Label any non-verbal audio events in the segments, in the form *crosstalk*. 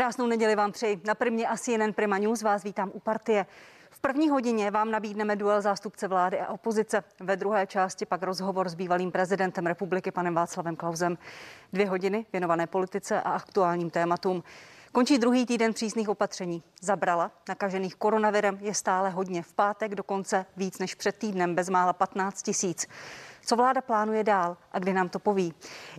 Krásnou neděli vám přeji. Na první asi jeden Prima News vás vítám u partie. V první hodině vám nabídneme duel zástupce vlády a opozice. Ve druhé části pak rozhovor s bývalým prezidentem republiky panem Václavem Klausem. Dvě hodiny věnované politice a aktuálním tématům. Končí druhý týden přísných opatření. Zabrala nakažených koronavirem je stále hodně. V pátek dokonce víc než před týdnem, bezmála 15 tisíc. Co vláda plánuje dál a kdy nám to poví?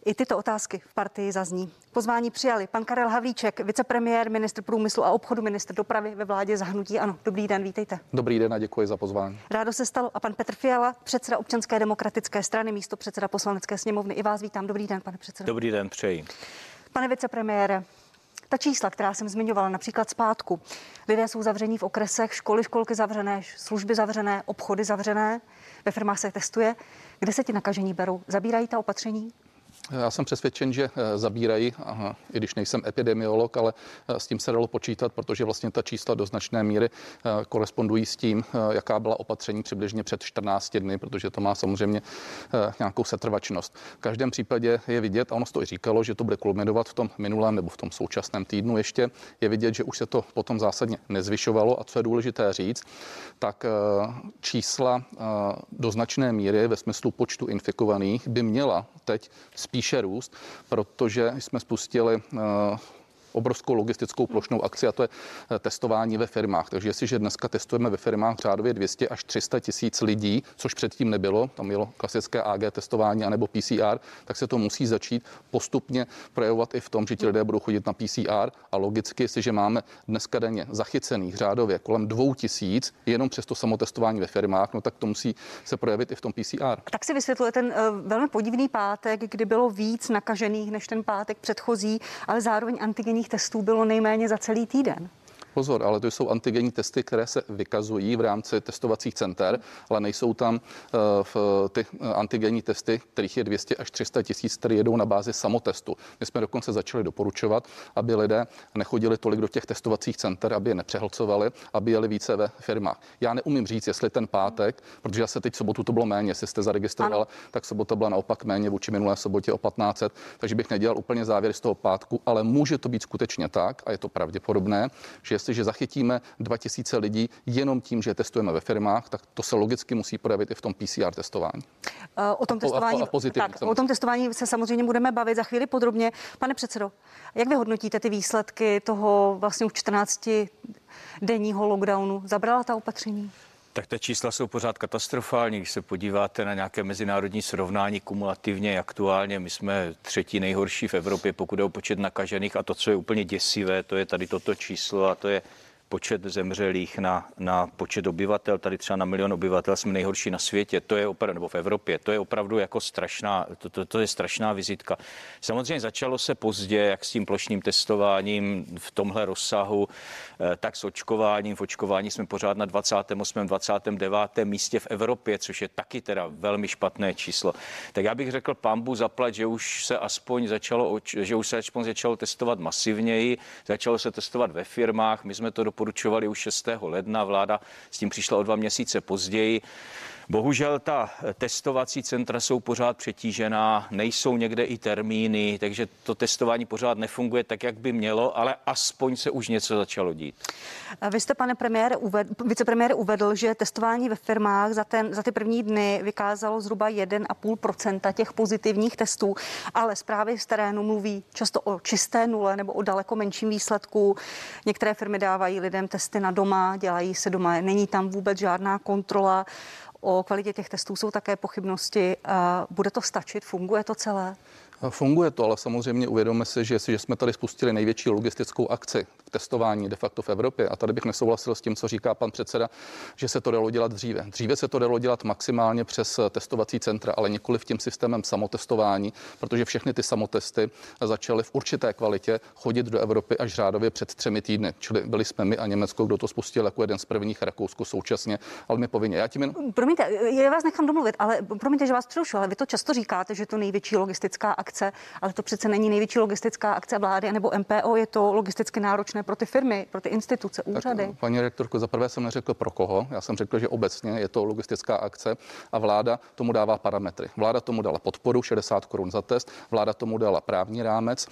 I tyto otázky v partii zazní. Pozvání přijali pan Karel Havlíček, vicepremiér, ministr průmyslu a obchodu, ministr dopravy ve vládě zahnutí. Ano, dobrý den, vítejte. Dobrý den a děkuji za pozvání. Rádo se stalo. A pan Petr Fiala, předseda občanské demokratické strany, místo předseda poslanecké sněmovny. I vás vítám. Dobrý den, pane předsedo. Dobrý den, přeji. Pane vicepremiére, ta čísla, která jsem zmiňovala, například zpátku. Lidé jsou zavření v okresech, školy, školky zavřené, služby zavřené, obchody zavřené, ve firmách se testuje. Kde se ti nakažení berou? Zabírají ta opatření? Já jsem přesvědčen, že eh, zabírají, aha, i když nejsem epidemiolog, ale eh, s tím se dalo počítat, protože vlastně ta čísla do značné míry eh, korespondují s tím, jaká byla opatření přibližně před 14 dny, protože to má samozřejmě nějakou setrvačnost. V každém případě je vidět, a ono se to i říkalo, že to bude kulminovat v tom minulém nebo v tom současném týdnu ještě, je vidět, že už se to potom zásadně nezvyšovalo a co je důležité říct, tak čísla do značné míry ve smyslu počtu infikovaných by měla teď spíše růst, protože jsme spustili eh, obrovskou logistickou plošnou akci a to je eh, testování ve firmách. Takže jestliže dneska testujeme ve firmách řádově 200 až 300 tisíc lidí, což předtím nebylo, tam bylo klasické AG testování anebo PCR, tak se to musí začít postupně projevovat i v tom, že ti lidé budou chodit na PCR a logicky, jestliže máme dneska denně zachycených řádově kolem 2000 jenom přes to samotestování ve firmách, no tak to musí se projevit i v tom PCR. Tak si vysvětluje ten uh, velmi podivný pátek, kdy bylo víc nakažených než ten pátek předchozí, ale zároveň antigenní antigenních testů bylo nejméně za celý týden. Pozor, ale to jsou antigenní testy, které se vykazují v rámci testovacích center, ale nejsou tam uh, ty eh, antigenní testy, kterých je 200 až 300 tisíc, které jedou na bázi samotestu. My jsme dokonce začali doporučovat, aby lidé nechodili tolik do těch testovacích center, aby je nepřehlcovali, aby jeli více ve firmách. Já neumím říct, jestli ten pátek, protože se teď sobotu to bylo méně, jestli jste zaregistroval, tak sobota byla naopak méně vůči minulé sobotě o 1500, takže bych nedělal úplně závěr z toho pátku, ale může to být skutečně tak, a je to pravděpodobné, že jestliže zachytíme 2000 lidí jenom tím, že testujeme ve firmách, tak to se logicky musí projevit i v tom PCR testování. Eh, o tom testování, a, a tak, o tom testování se samozřejmě budeme bavit za chvíli podrobně. Pane předsedo, jak vy hodnotíte ty výsledky toho vlastně už 14 denního lockdownu? Zabrala ta opatření? Tak ta čísla jsou pořád katastrofální. Když se podíváte na nějaké mezinárodní srovnání kumulativně, aktuálně my jsme třetí nejhorší v Evropě, pokud je o počet nakažených a to, co je úplně děsivé, to je tady toto číslo a to je počet zemřelých na, na počet obyvatel, tady třeba na milion obyvatel jsme nejhorší na světě, to je opravdu, nebo v Evropě, to je opravdu jako strašná, to, to, to je strašná vizitka. Samozřejmě začalo se pozdě, jak s tím plošným testováním v tomhle rozsahu, eh, tak s očkováním. V očkování jsme pořád na 28. 29. místě v Evropě, což je taky teda velmi špatné číslo. Tak já bych řekl pambu zaplat, že už se aspoň začalo, že už se aspoň začalo testovat masivněji, začalo se testovat ve firmách, my jsme to do doporučovali už 6. ledna. Vláda s tím přišla o dva měsíce později. Bohužel ta testovací centra jsou pořád přetížená, nejsou někde i termíny, takže to testování pořád nefunguje tak, jak by mělo, ale aspoň se už něco začalo dít. Vy jste, pane premiére, uvedl, vicepremiér uvedl, že testování ve firmách za, ten, za ty první dny vykázalo zhruba 1,5% těch pozitivních testů, ale zprávy z terénu mluví často o čisté nule nebo o daleko menším výsledku. Některé firmy dávají lidem testy na doma, dělají se doma, není tam vůbec žádná kontrola. O kvalitě těch testů jsou také pochybnosti. Bude to stačit? Funguje to celé? Funguje to, ale samozřejmě uvědomíme si, že jestliže jsme tady spustili největší logistickou akci k testování de facto v Evropě, a tady bych nesouhlasil s tím, co říká pan předseda, že se to dalo dělat dříve. Dříve se to dalo dělat maximálně přes testovací centra, ale nikoli v tím systémem samotestování, protože všechny ty samotesty začaly v určité kvalitě chodit do Evropy až řádově před třemi týdny. Čili byli jsme my a Německo, kdo to spustil jako jeden z prvních, Rakousko současně, ale my povinně. Já tím jen... Promiňte, já vás nechám domluvit, ale promiňte, že vás přerušu, ale vy to často říkáte, že to největší logistická akce akce, ale to přece není největší logistická akce vlády nebo MPO, je to logisticky náročné pro ty firmy, pro ty instituce, úřady. Tak, paní rektorko, za prvé jsem neřekl pro koho, já jsem řekl, že obecně je to logistická akce a vláda tomu dává parametry. Vláda tomu dala podporu 60 korun za test, vláda tomu dala právní rámec,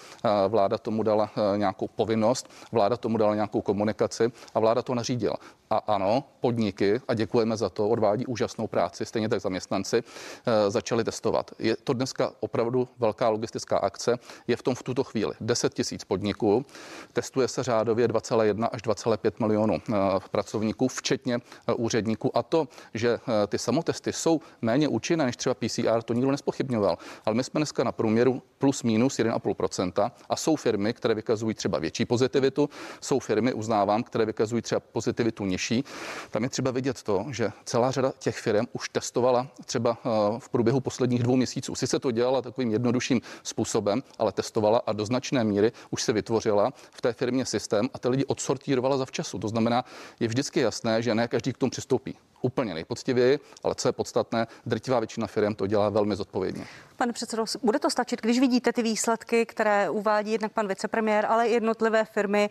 vláda tomu dala nějakou povinnost, vláda tomu dala nějakou komunikaci a vláda to nařídila. A ano, podniky, a děkujeme za to, odvádí úžasnou práci, stejně tak zaměstnanci, eh, začali testovat. Je to dneska opravdu velká logistická akce. Je v tom v tuto chvíli 10 tisíc podniků, testuje se řádově 2,1 až 2,5 milionů eh, pracovníků, včetně eh, úředníků. A to, že ty samotesty jsou méně účinné než třeba PCR, to nikdo nespochybňoval. Ale my jsme dneska na průměru plus minus 1,5% a jsou firmy, které vykazují třeba větší pozitivitu, jsou firmy, uznávám, které vykazují třeba pozitivitu nižší. Tam je třeba vidět to, že celá řada těch firm už testovala třeba eh, v průběhu posledních dvou měsíců. Sice to dělala takovým jednodušším způsobem, ale testovala a do značné míry už se vytvořila v té firmě systém a ty lidi odsortírovala za včasu. To znamená, je vždycky jasné, že ne každý k tomu přistoupí úplně nejpoctivěji, ale co je podstatné, drtivá většina firm to dělá velmi zodpovědně. Pane předsedo, bude to stačit, když vidíte ty výsledky, které uvádí jednak pan vicepremiér, ale i jednotlivé firmy.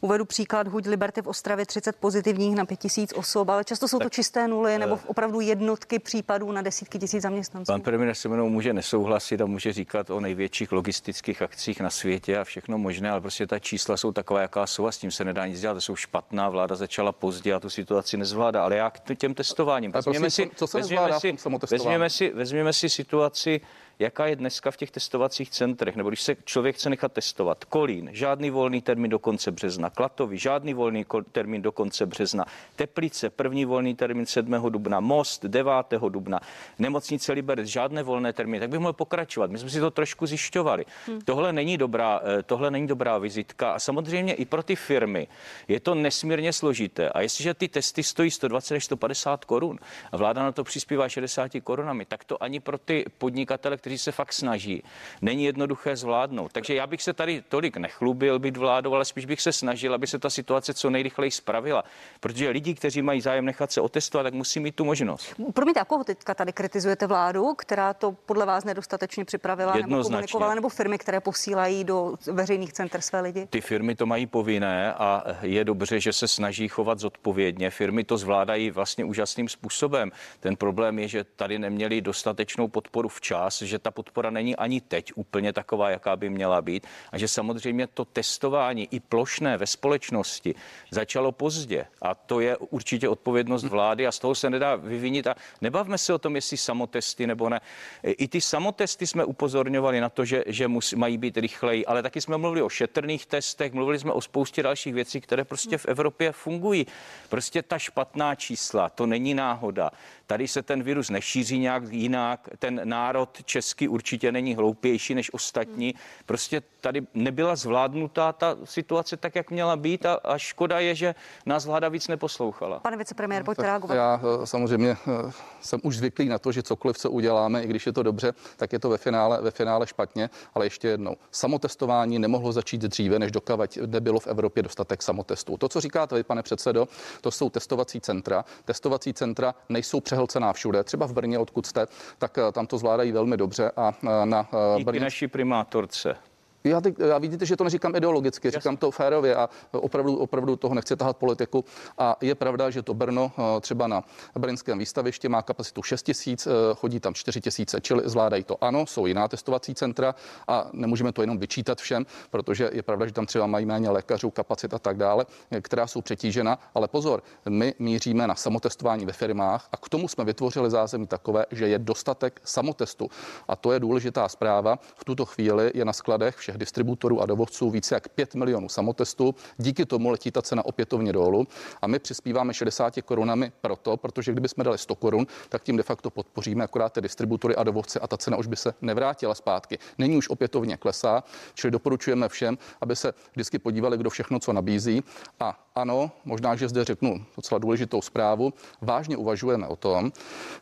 Uvedu příklad Huď Liberty v Ostravě 30 pozitivních na 5000 osob, ale často jsou tak, to čisté nuly nebo v opravdu jednotky případů na desítky tisíc zaměstnanců. Pan premiér se mnou může nesouhlasit a může říkat o největších logistických akcích na světě a všechno možné, ale prostě ta čísla jsou taková, jaká jsou a s tím se nedá nic dělat. To jsou špatná, vláda začala pozdě a tu situaci nezvládá. Ale já k těm testováním. Vezměme si, co se vezměme si, vezměme si, vezměme si situaci jaká je dneska v těch testovacích centrech, nebo když se člověk chce nechat testovat. Kolín, žádný volný termín do konce března. Klatovy, žádný volný termín do konce března. Teplice, první volný termín 7. dubna. Most, 9. dubna. Nemocnice Liberec, žádné volné termíny. Tak bych mohl pokračovat. My jsme si to trošku zjišťovali. Hmm. Tohle není dobrá, eh, tohle není dobrá vizitka a samozřejmě i pro ty firmy je to nesmírně složité. A jestliže ty testy stojí 120 až 150 korun a vláda na to přispívá 60 korunami, tak to ani pro ty podnikatele, kteří kteří se fakt snaží, není jednoduché zvládnout. Takže já bych se tady tolik nechlubil být vládou, ale spíš bych se snažil, aby se ta situace co nejrychleji spravila. Protože lidi, kteří mají zájem nechat se otestovat, tak musí mít tu možnost. Promiňte, jakou teďka tady kritizujete vládu, která to podle vás nedostatečně připravila nebo komunikovala, nebo firmy, které posílají do veřejných center své lidi? Ty firmy to mají povinné a je dobře, že se snaží chovat zodpovědně. Firmy to zvládají vlastně úžasným způsobem. Ten problém je, že tady neměli dostatečnou podporu včas, že ta podpora není ani teď úplně taková, jaká by měla být a že samozřejmě to testování i plošné ve společnosti začalo pozdě a to je určitě odpovědnost vlády a z toho se nedá vyvinit a nebavme se o tom, jestli samotesty nebo ne. I ty samotesty jsme upozorňovali na to, že, že musí, mají být rychleji, ale taky jsme mluvili o šetrných testech, mluvili jsme o spoustě dalších věcí, které prostě v Evropě fungují. Prostě ta špatná čísla, to není náhoda. Tady se ten virus nešíří nějak jinak, ten národ český určitě není hloupější než ostatní. Prostě tady nebyla zvládnutá ta situace tak, jak měla být a, a škoda je, že nás vláda víc neposlouchala. Pane vicepremiér, pojďte reagovat. Já eh, samozřejmě eh, jsem už zvyklý na to, že cokoliv, co uděláme, i když je to dobře, tak je to ve finále, ve finále špatně, ale ještě jednou. Samotestování nemohlo začít dříve, než dokavať nebylo v Evropě dostatek samotestů. To, co říkáte vy, pane předsedo, to jsou testovací centra. Testovací centra nejsou přehlcená všude. Třeba v Brně, odkud jste, tak eh, tam to zvládají velmi dobře a na Díky Brně... naší primátorce. Já, teď, já vidíte, že to neříkám ideologicky, Jasně. říkám to férově a opravdu, opravdu toho nechci tahat politiku. A je pravda, že to Brno eh, třeba na brněnském výstavišti má kapacitu 6 tisíc, eh, chodí tam 4 tisíce, čili zvládají to. Ano, jsou jiná testovací centra a nemůžeme to jenom vyčítat všem, protože je pravda, že tam třeba mají méně lékařů, kapacit a tak dále, eh, která jsou přetížena. Ale pozor, my míříme na samotestování ve firmách a k tomu jsme vytvořili zázemí takové, že je dostatek samotestu. A to je důležitá zpráva. V tuto chvíli je na skladech všech distributorů a dovozců více jak 5 milionů samotestů. Díky tomu letí ta cena opětovně dolů a my přispíváme 60 korunami proto, protože kdyby jsme dali 100 korun, tak tím de facto podpoříme akorát ty distributory a dovozce a ta cena už by se nevrátila zpátky. Není už opětovně klesá, čili doporučujeme všem, aby se vždycky podívali, kdo všechno co nabízí a ano, možná, že zde řeknu docela důležitou zprávu. Vážně uvažujeme o tom,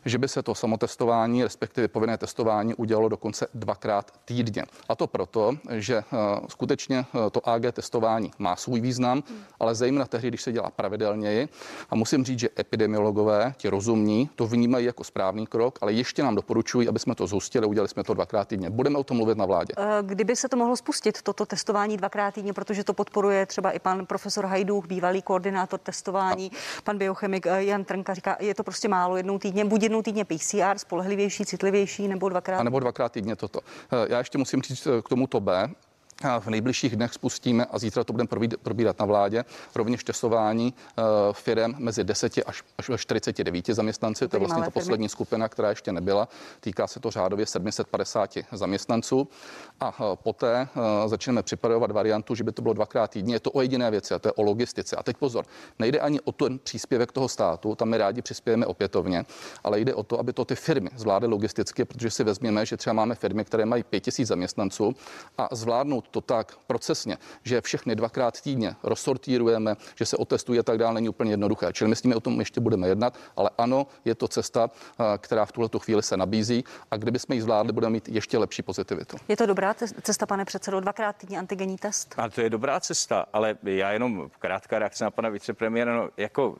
že by se to samotestování, respektive povinné testování, udělalo dokonce dvakrát týdně. A to proto, že skutečně to AG testování má svůj význam, ale zejména tehdy, když se dělá pravidelněji. A musím říct, že epidemiologové, ti rozumní, to vnímají jako správný krok, ale ještě nám doporučují, aby jsme to zhustili, udělali jsme to dvakrát týdně. Budeme o tom mluvit na vládě. Kdyby se to mohlo spustit, toto testování dvakrát týdně, protože to podporuje třeba i pan profesor Hajduch, bývalý koordinátor testování, a... pan biochemik Jan Trnka říká, je to prostě málo jednou týdně, buď jednou týdně PCR, spolehlivější, citlivější, nebo dvakrát. A nebo dvakrát týdně toto. Já ještě musím říct k tomuto B, v nejbližších dnech spustíme a zítra to budeme probírat na vládě. Rovněž testování eh, firm mezi 10 až, až 49 zaměstnanci. To je vlastně ta poslední skupina, která ještě nebyla. Týká se to řádově 750 zaměstnanců. A eh, poté eh, začneme připravovat variantu, že by to bylo dvakrát týdně. Je to o jediné věci a to je o logistice. A teď pozor, nejde ani o ten příspěvek toho státu, tam my rádi přispějeme opětovně, ale jde o to, aby to ty firmy zvládly logisticky, protože si vezměme, že třeba máme firmy, které mají 5000 zaměstnanců a zvládnout to tak procesně, že všechny dvakrát týdně rozsortírujeme, že se otestuje a tak dále, není úplně jednoduché. Čili my s nimi o tom ještě budeme jednat, ale ano, je to cesta, eh, která v tuhle chvíli se nabízí a kdyby jsme ji zvládli, budeme mít ještě lepší pozitivitu. Je to dobrá cesta, pane předsedo, dvakrát týdně antigenní test? A to je dobrá cesta, ale já jenom krátká reakce na pana vicepremiéra, no, jako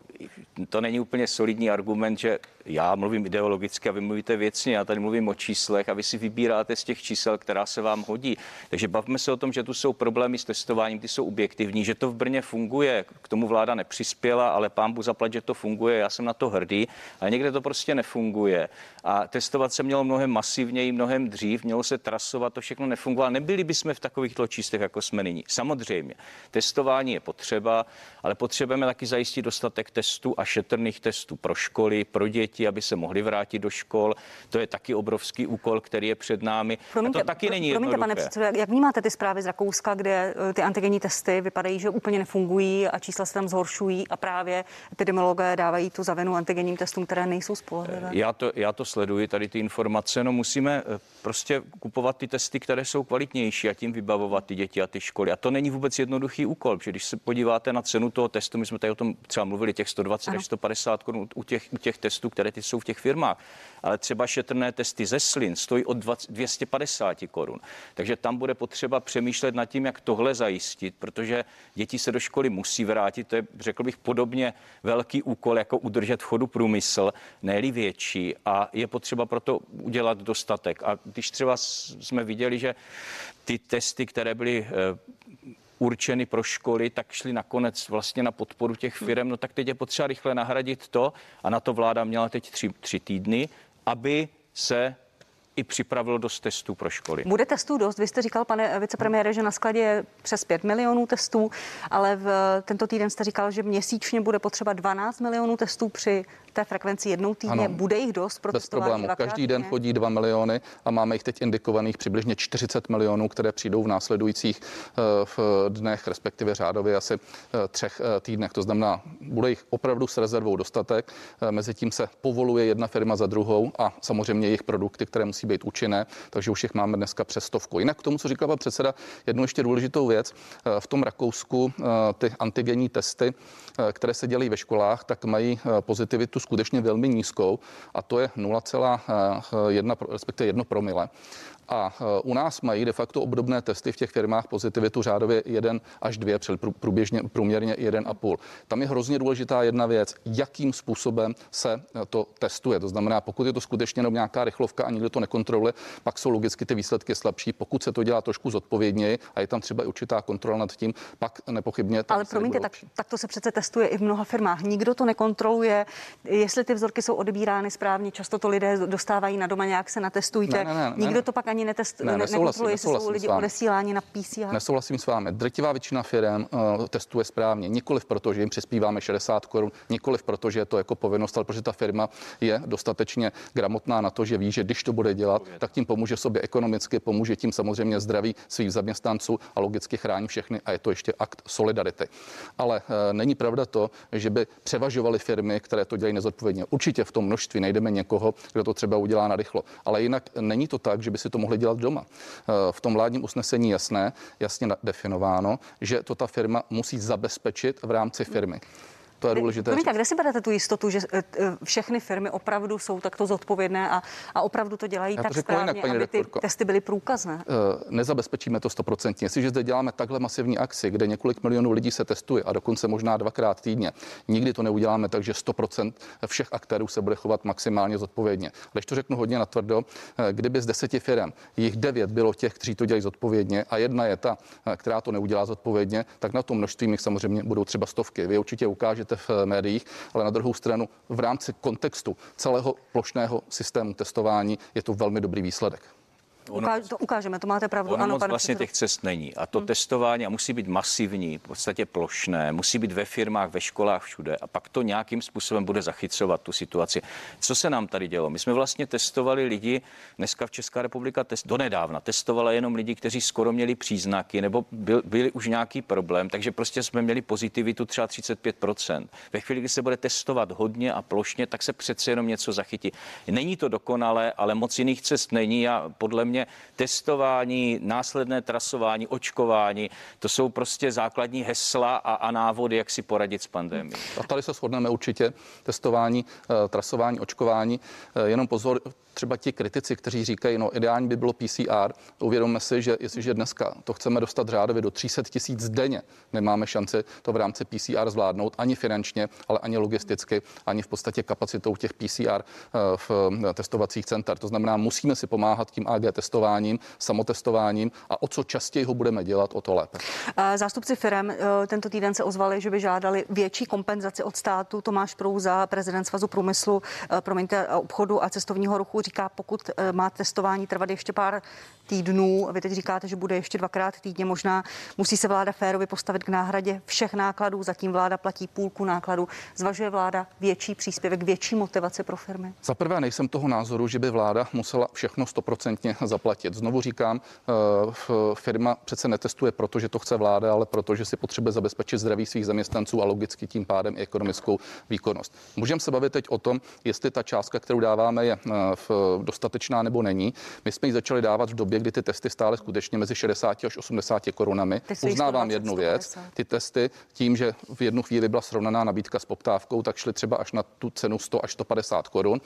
to není úplně solidní argument, že já mluvím ideologicky a vy mluvíte věcně, já tady mluvím o číslech a vy si vybíráte z těch čísel, která se vám hodí. Takže bavme se o tom, že tu jsou problémy s testováním, ty jsou objektivní, že to v Brně funguje, k tomu vláda nepřispěla, ale pán bu zaplat, že to funguje, já jsem na to hrdý, ale někde to prostě nefunguje. A testovat se mělo mnohem masivněji, mnohem dřív, mělo se trasovat, to všechno nefungovalo. Nebyli bychom v takových číslech, jako jsme nyní. Samozřejmě, testování je potřeba, ale potřebujeme taky zajistit dostatek testů a šetrných testů pro školy, pro děti, aby se mohli vrátit do škol. To je taky obrovský úkol, který je před námi. Promiňte, a to taky není promiňte, jednoduché. pane předsedo, jak vnímáte ty zprávy z Rakouska, kde eh, ty antigenní testy vypadají, že úplně nefungují a čísla se tam zhoršují a právě epidemiologové dávají tu zavenu antigenním testům, které nejsou spolehlivé? Já to, já to sleduji, tady ty informace. No musíme eh, prostě kupovat ty testy, které jsou kvalitnější a tím vybavovat ty děti a ty školy. A to není vůbec jednoduchý úkol, protože když se podíváte na cenu toho testu, my jsme tady o tom třeba mluvili, těch 120 až 150 korun u těch, u těch testů, které ty jsou v těch firmách, ale třeba šetrné testy ze slin stojí od 20, 250 korun. Takže tam bude potřeba přemýšlet nad tím, jak tohle zajistit, protože děti se do školy musí vrátit. To je, řekl bych, podobně velký úkol, jako udržet chodu průmysl, ne větší. A je potřeba proto udělat dostatek. A když třeba jsme viděli, že ty testy, které byly eh, určeny pro školy, tak šly nakonec vlastně na podporu těch firm. No tak teď je potřeba rychle nahradit to a na to vláda měla teď tři, tři týdny, aby se i připravilo dost testů pro školy. Bude testů dost? Vy jste říkal, pane vicepremiére, že na skladě je přes 5 milionů testů, ale v tento týden jste říkal, že měsíčně bude potřeba 12 milionů testů při té frekvenci jednou týdně. Ano, bude jich dost pro bez problému. Každý den chodí 2 miliony a máme jich teď indikovaných přibližně 40 milionů, které přijdou v následujících eh, v dnech, respektive řádově asi eh, třech eh, týdnech. To znamená, bude jich opravdu s rezervou dostatek. Mezitím se povoluje jedna firma za druhou a samozřejmě jejich produkty, které musí být účinné, takže už jich máme dneska přes stovku. Jinak k tomu, co říkal pan předseda, jednu ještě důležitou věc. V tom Rakousku ty antigenní testy, které se dělají ve školách, tak mají pozitivitu skutečně velmi nízkou a to je 0,1, respektive 1 promile. A e, u nás mají de facto obdobné testy v těch firmách pozitivitu řádově 1 až 2, průběžně, průměrně 1,5. Tam je hrozně důležitá jedna věc, jakým způsobem se e, to testuje. To znamená, pokud je to skutečně jenom nějaká rychlovka a nikdo to nekontroluje, pak jsou logicky ty výsledky slabší. Pokud se to dělá trošku zodpovědněji a je tam třeba i určitá kontrola nad tím, pak nepochybně. Ale promiňte, tak, tak to se přece testuje i v mnoha firmách. Nikdo to nekontroluje, jestli ty vzorky jsou odebírány správně. Často to lidé dostávají na doma, nějak se natestujte. Ne, ne, ne, Nikdo ne. to pak ani ani netest, ne, nesouhlasím, nesouhlasím jsou lidi odesíláni na PCR. Nesouhlasím s vámi. Drtivá většina firm uh, testuje správně. Nikoliv proto, že jim přispíváme 60 korun, nikoliv proto, že je to jako povinnost, ale protože ta firma je dostatečně gramotná na to, že ví, že když to bude dělat, tak tím pomůže sobě ekonomicky, pomůže tím samozřejmě zdraví svých zaměstnanců a logicky chrání všechny a je to ještě akt solidarity. Ale uh, není pravda to, že by převažovaly firmy, které to dělají nezodpovědně. Určitě v tom množství najdeme někoho, kdo to třeba udělá na rychlo. Ale jinak není to tak, že by si to mohli dělat doma. Eh, v tom vládním usnesení jasné, jasně definováno, že to ta firma musí zabezpečit v rámci firmy. To je důležité. Promiňte, kde si berete tu jistotu, že eh, eh, všechny firmy opravdu jsou takto zodpovědné a, a opravdu to dělají Já tak to správně, jinak, aby ty testy byly průkazné? Nezabezpečíme to stoprocentně. Jestliže zde děláme takhle masivní akci, kde několik milionů lidí se testuje a dokonce možná dvakrát týdně, nikdy to neuděláme tak, že 100% všech aktérů se bude chovat maximálně zodpovědně. Když to řeknu hodně natvrdo, kdyby z deseti firm jich devět bylo těch, kteří to dělají zodpovědně a jedna je ta, která to neudělá zodpovědně, tak na to množství jich samozřejmě budou třeba stovky. Vy určitě ukážete v médiích, ale na druhou stranu v rámci kontextu celého plošného systému testování je to velmi dobrý výsledek. Ono, Ukáž, to ukážeme, to máte pravdu. Ono ano, moc vlastně předsedo. těch cest není. A to hmm. testování a musí být masivní, v podstatě plošné, musí být ve firmách, ve školách, všude. A pak to nějakým způsobem bude zachycovat tu situaci. Co se nám tady dělo? My jsme vlastně testovali lidi, dneska v Česká republika test, donedávna testovala jenom lidi, kteří skoro měli příznaky nebo byl, byli už nějaký problém, takže prostě jsme měli pozitivitu třeba 35%. Ve chvíli, kdy se bude testovat hodně a plošně, tak se přece jenom něco zachytí. Není to dokonalé, ale moc jiných cest není a podle mě testování, následné trasování, očkování, to jsou prostě základní hesla a, a návody, jak si poradit s pandemí. A tady se shodneme určitě. Testování, eh, trasování, očkování. Eh, jenom pozor, třeba ti kritici, kteří říkají, no ideální by bylo PCR, uvědomme si, že jestliže dneska to chceme dostat řádově do 300 tisíc denně, nemáme šanci to v rámci PCR zvládnout ani finančně, ale ani logisticky, ani v podstatě kapacitou těch PCR eh, v eh, testovacích center. To znamená, musíme si pomáhat tím AG testováním, samotestováním a o co častěji ho budeme dělat, o to lépe. Zástupci firm eh, tento týden se ozvali, že by žádali větší kompenzaci od státu. Tomáš Prouza, prezident Svazu průmyslu, promiňte, obchodu a cestovního ruchu říká, pokud eh, má testování trvat ještě pár týdnů, vy teď říkáte, že bude ještě dvakrát týdně, možná musí se vláda férově postavit k náhradě všech nákladů, zatím vláda platí půlku nákladů. Zvažuje vláda větší příspěvek, větší motivace pro firmy? Za prvé nejsem toho názoru, že by vláda musela všechno stoprocentně zaplatit. Znovu říkám, eh, firma přece netestuje proto, že to chce vláda, ale proto, že si potřebuje zabezpečit zdraví svých zaměstnanců a logicky tím pádem i ekonomickou výkonnost. Můžeme se bavit teď o tom, jestli ta částka, kterou dáváme, je eh, dostatečná nebo není. My jsme ji začali dávat v době, kdy ty testy stály skutečně mezi 60 až 80 korunami. Uznávám jednu věc. Ty testy tím, že v jednu chvíli byla srovnaná nabídka s poptávkou, tak šly třeba až na tu cenu 100 až 150 korun.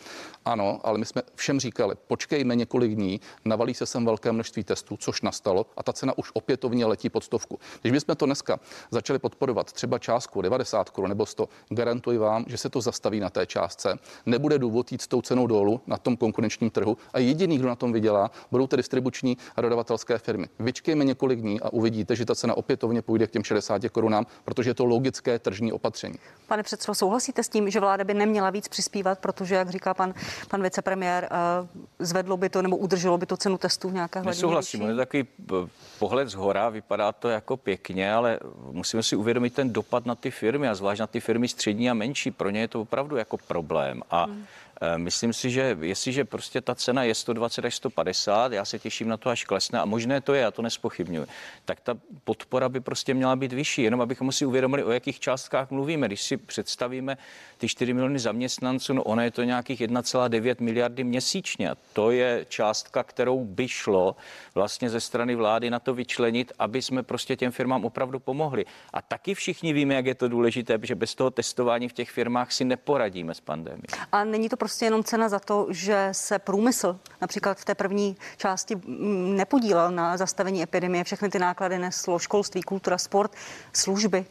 Ano, ale my jsme všem říkali, počkejme několik dní, navalí se sem velké množství testů, což nastalo a ta cena už opětovně letí pod stovku. Když bychom to dneska začali podporovat třeba částku 90 korun nebo 100, garantuji vám, že se to zastaví na té částce. Nebude důvod jít s tou cenou dolů na tom konkurenčním trhu a jediný, kdo na tom vydělá, budou ty distribuční a dodavatelské firmy. Vyčkejme několik dní a uvidíte, že ta cena opětovně půjde k těm 60 korunám, protože je to logické tržní opatření. Pane předsedo, souhlasíte s tím, že vláda by neměla víc přispívat, protože, jak říká pan, pan vicepremiér, eh, zvedlo by to nebo udrželo by to cenu testů v nějaké hladině? Nesouhlasím, je takový eh, pohled z hora, vypadá to jako pěkně, ale musíme si uvědomit ten dopad na ty firmy a zvlášť na ty firmy střední a menší. Pro ně je to opravdu jako problém. A hmm myslím si, že jestliže prostě ta cena je 120 až 150, já se těším na to, až klesne a možné to je, já to nespochybnuju, tak ta podpora by prostě měla být vyšší, jenom abychom si uvědomili, o jakých částkách mluvíme. Když si představíme ty 4 miliony zaměstnanců, no ono je to nějakých 1,9 miliardy měsíčně. To je částka, kterou by šlo vlastně ze strany vlády na to vyčlenit, aby jsme prostě těm firmám opravdu pomohli. A taky všichni víme, jak je to důležité, že bez toho testování v těch firmách si neporadíme s pandemí. A není to prostě jenom cena za to, že se průmysl například v té první části mm, nepodílel na zastavení epidemie, všechny ty náklady neslo školství, kultura, sport, služby.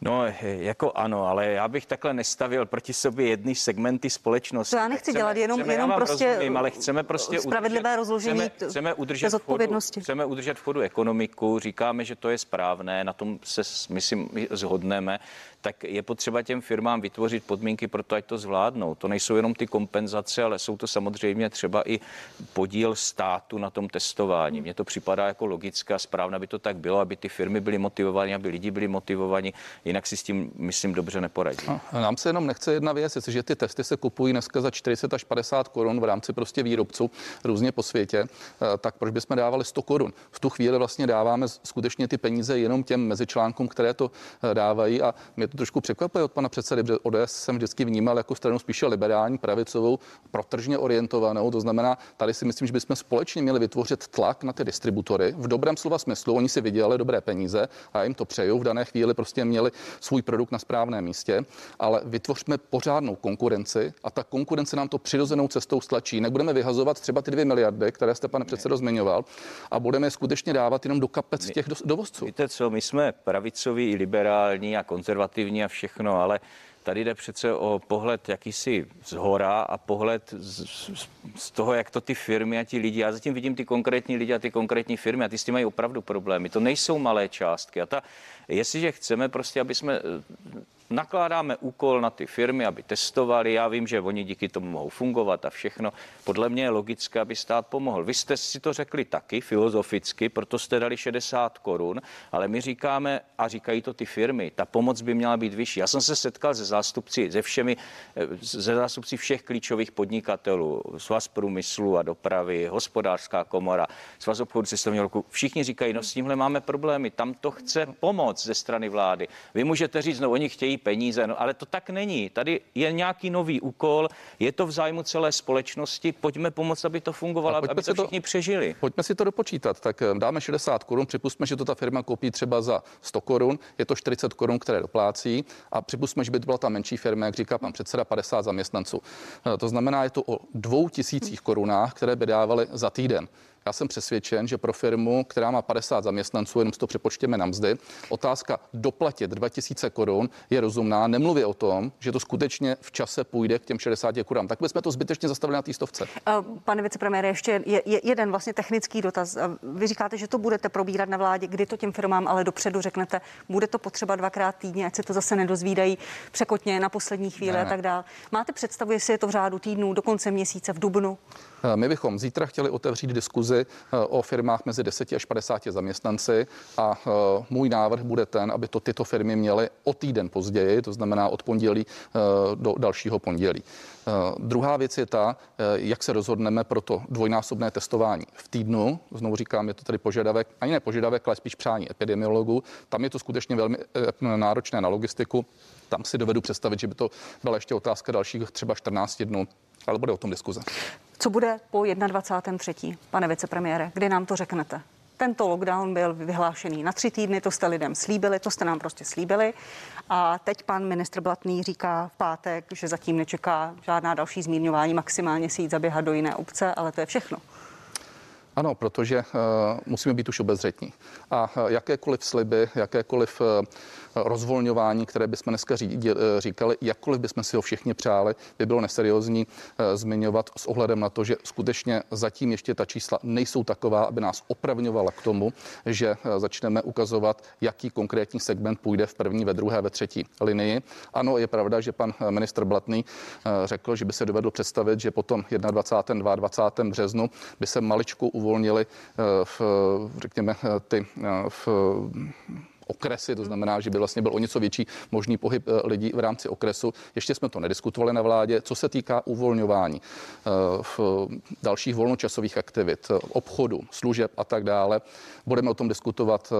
No, jako ano, ale já bych takhle nestavil proti sobě jedny segmenty společnosti. To já nechci chceme, dělat, jenom, chceme, jenom prostě rozumím, ale chceme prostě spravedlivé udržet, rozložení chceme, chceme udržet zodpovědnosti. Chodu, chceme udržet v chodu ekonomiku, říkáme, že to je správné, na tom se, myslím, zhodneme tak je potřeba těm firmám vytvořit podmínky pro to, ať to zvládnou. To nejsou jenom ty kompenzace, ale jsou to samozřejmě třeba i podíl státu na tom testování. Mně to připadá jako logické a správné, aby to tak bylo, aby ty firmy byly motivovány, aby lidi byli motivováni. Jinak si s tím, myslím, dobře neporadí. No, nám se jenom nechce jedna věc, jestliže ty testy se kupují dneska za 40 až 50 korun v rámci prostě výrobců různě po světě, eh, tak proč bychom dávali 100 korun? V tu chvíli vlastně dáváme skutečně ty peníze jenom těm mezičlánkům, které to eh, dávají a mě to trošku překvapuje od pana předsedy, protože ODS jsem vždycky vnímal jako stranu spíše liberální, pravicovou, protržně orientovanou. To znamená, tady si myslím, že bychom společně měli vytvořit tlak na ty distributory v dobrém slova smyslu. Oni si vydělali dobré peníze a jim to přeju. V dané chvíli prostě měli svůj produkt na správném místě, ale vytvořme pořádnou konkurenci a ta konkurence nám to přirozenou cestou stlačí. Nebudeme vyhazovat třeba ty dvě miliardy, které jste, pane předsedo, zmiňoval, a budeme je skutečně dávat jenom do kapec těch dovozců. Víte co, my jsme pravicoví, liberální a konzervativní a všechno, ale Tady jde přece o pohled jakýsi z hora a pohled z, z, z toho, jak to ty firmy a ti lidi, já zatím vidím ty konkrétní lidi a ty konkrétní firmy a ty s tím mají opravdu problémy. To nejsou malé částky. A ta, jestliže chceme prostě, aby jsme nakládáme úkol na ty firmy, aby testovali. Já vím, že oni díky tomu mohou fungovat a všechno. Podle mě je logické, aby stát pomohl. Vy jste si to řekli taky filozoficky, proto jste dali 60 korun, ale my říkáme, a říkají to ty firmy, ta pomoc by měla být vyšší. Já jsem se setkal se zástupci, se všemi, se zástupci všech klíčových podnikatelů, Svaz průmyslu a dopravy, hospodářská komora, Svaz obchodu cestovního roku. Všichni říkají, no s tímhle máme problémy, tam to chce pomoc ze strany vlády. Vy můžete říct, no oni chtějí peníze, no ale to tak není. Tady je nějaký nový úkol, je to v zájmu celé společnosti, pojďme pomoct, aby to fungovalo, aby to všichni to, přežili. Pojďme si to dopočítat, tak eh, dáme 60 korun, připustme, že to ta firma koupí třeba za 100 korun, je to 40 korun, které doplácí a připustme, že by to byla ta menší firma, jak říká pan předseda, 50 zaměstnanců. Eh, to znamená, je to o dvou tisících korunách, které by dávali za týden. Já jsem přesvědčen, že pro firmu, která má 50 zaměstnanců, jenom si to přepočtěme na mzdy, otázka doplatit 2000 korun je rozumná. Nemluví o tom, že to skutečně v čase půjde k těm 60 korunám. Tak bychom to zbytečně zastavili na té stovce. Pane vicepremiére, ještě je, je jeden vlastně technický dotaz. Vy říkáte, že to budete probírat na vládě, kdy to těm firmám ale dopředu řeknete, bude to potřeba dvakrát týdně, ať se to zase nedozvídají překotně na poslední chvíli ne. a tak dále. Máte představu, jestli je to v řádu týdnů, do konce měsíce, v dubnu? My bychom zítra chtěli otevřít diskuzi eh, o firmách mezi 10 až 50 zaměstnanci a eh, můj návrh bude ten, aby to tyto firmy měly o týden později, to znamená od pondělí eh, do dalšího pondělí. Druhá věc je ta, jak se rozhodneme pro to dvojnásobné testování v týdnu. Znovu říkám, je to tady požadavek, ani ne požadavek, ale spíš přání epidemiologů. Tam je to skutečně velmi náročné na logistiku. Tam si dovedu představit, že by to byla ještě otázka dalších třeba 14 dnů, ale bude o tom diskuze. Co bude po 21.3., pane vicepremiére? Kdy nám to řeknete? Tento lockdown byl vyhlášený na tři týdny, to jste lidem slíbili, to jste nám prostě slíbili. A teď pan ministr Blatný říká v pátek, že zatím nečeká žádná další zmírňování, maximálně si jít zaběhat do jiné obce, ale to je všechno. Ano, protože uh, musíme být už obezřetní. A uh, jakékoliv sliby, jakékoliv uh, rozvolňování, které bychom dneska eh, říkali, jakkoliv bychom si ho všichni přáli, by bylo neseriózní eh, zmiňovat s ohledem na to, že skutečně zatím ještě ta čísla nejsou taková, aby nás opravňovala k tomu, že eh, začneme ukazovat, jaký konkrétní segment půjde v první, ve druhé, ve třetí linii. Ano, je pravda, že pan ministr Blatný řekl, že by se dovedl představit, že potom 21. 22. březnu by se maličku uvolnili v, řekněme, ty v okresy, to znamená, že by vlastně byl o něco větší možný pohyb eh, lidí v rámci okresu. Ještě jsme to nediskutovali na vládě. Co se týká uvolňování eh, v dalších volnočasových aktivit, eh, obchodu, služeb a tak dále, budeme o tom diskutovat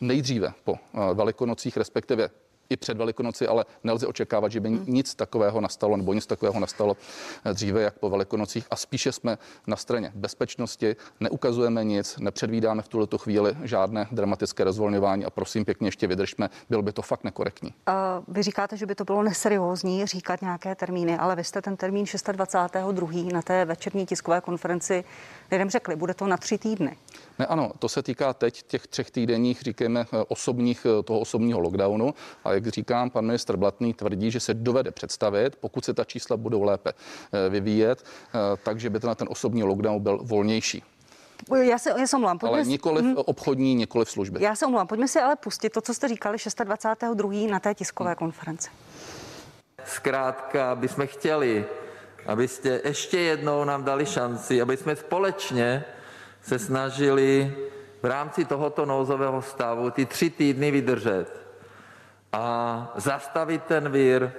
nejdříve po velikonocích, respektive i před Velikonoci, ale nelze očekávat, že by hmm. nic takového nastalo nebo nic takového nastalo dříve jak po Velikonocích a spíše jsme na straně bezpečnosti, neukazujeme nic, nepředvídáme v tuto chvíli žádné dramatické rozvolňování a prosím pěkně ještě vydržme, bylo by to fakt nekorektní. A vy říkáte, že by to bylo neseriózní říkat nějaké termíny, ale vy jste ten termín 26.2. na té večerní tiskové konferenci lidem řekli, bude to na tři týdny. Ne, ano, to se týká teď těch třech týdenních, říkáme, eh, osobních, eh, toho osobního lockdownu. A jak říkám, pan ministr Blatný tvrdí, že se dovede představit, pokud se ta čísla budou lépe eh, vyvíjet, takže by to na ten osobní lockdown byl volnější. Já se, já se omlám. Pojďme ale nikoli hmm. obchodní, nikoli v službě. Já se omlám. Pojďme si ale pustit to, co jste říkali 26.2. na té tiskové hmm. konferenci. Zkrátka, bychom chtěli, abyste ještě jednou nám dali šanci, aby jsme společně se snažili v rámci tohoto nouzového stavu ty tři týdny vydržet a zastavit ten vír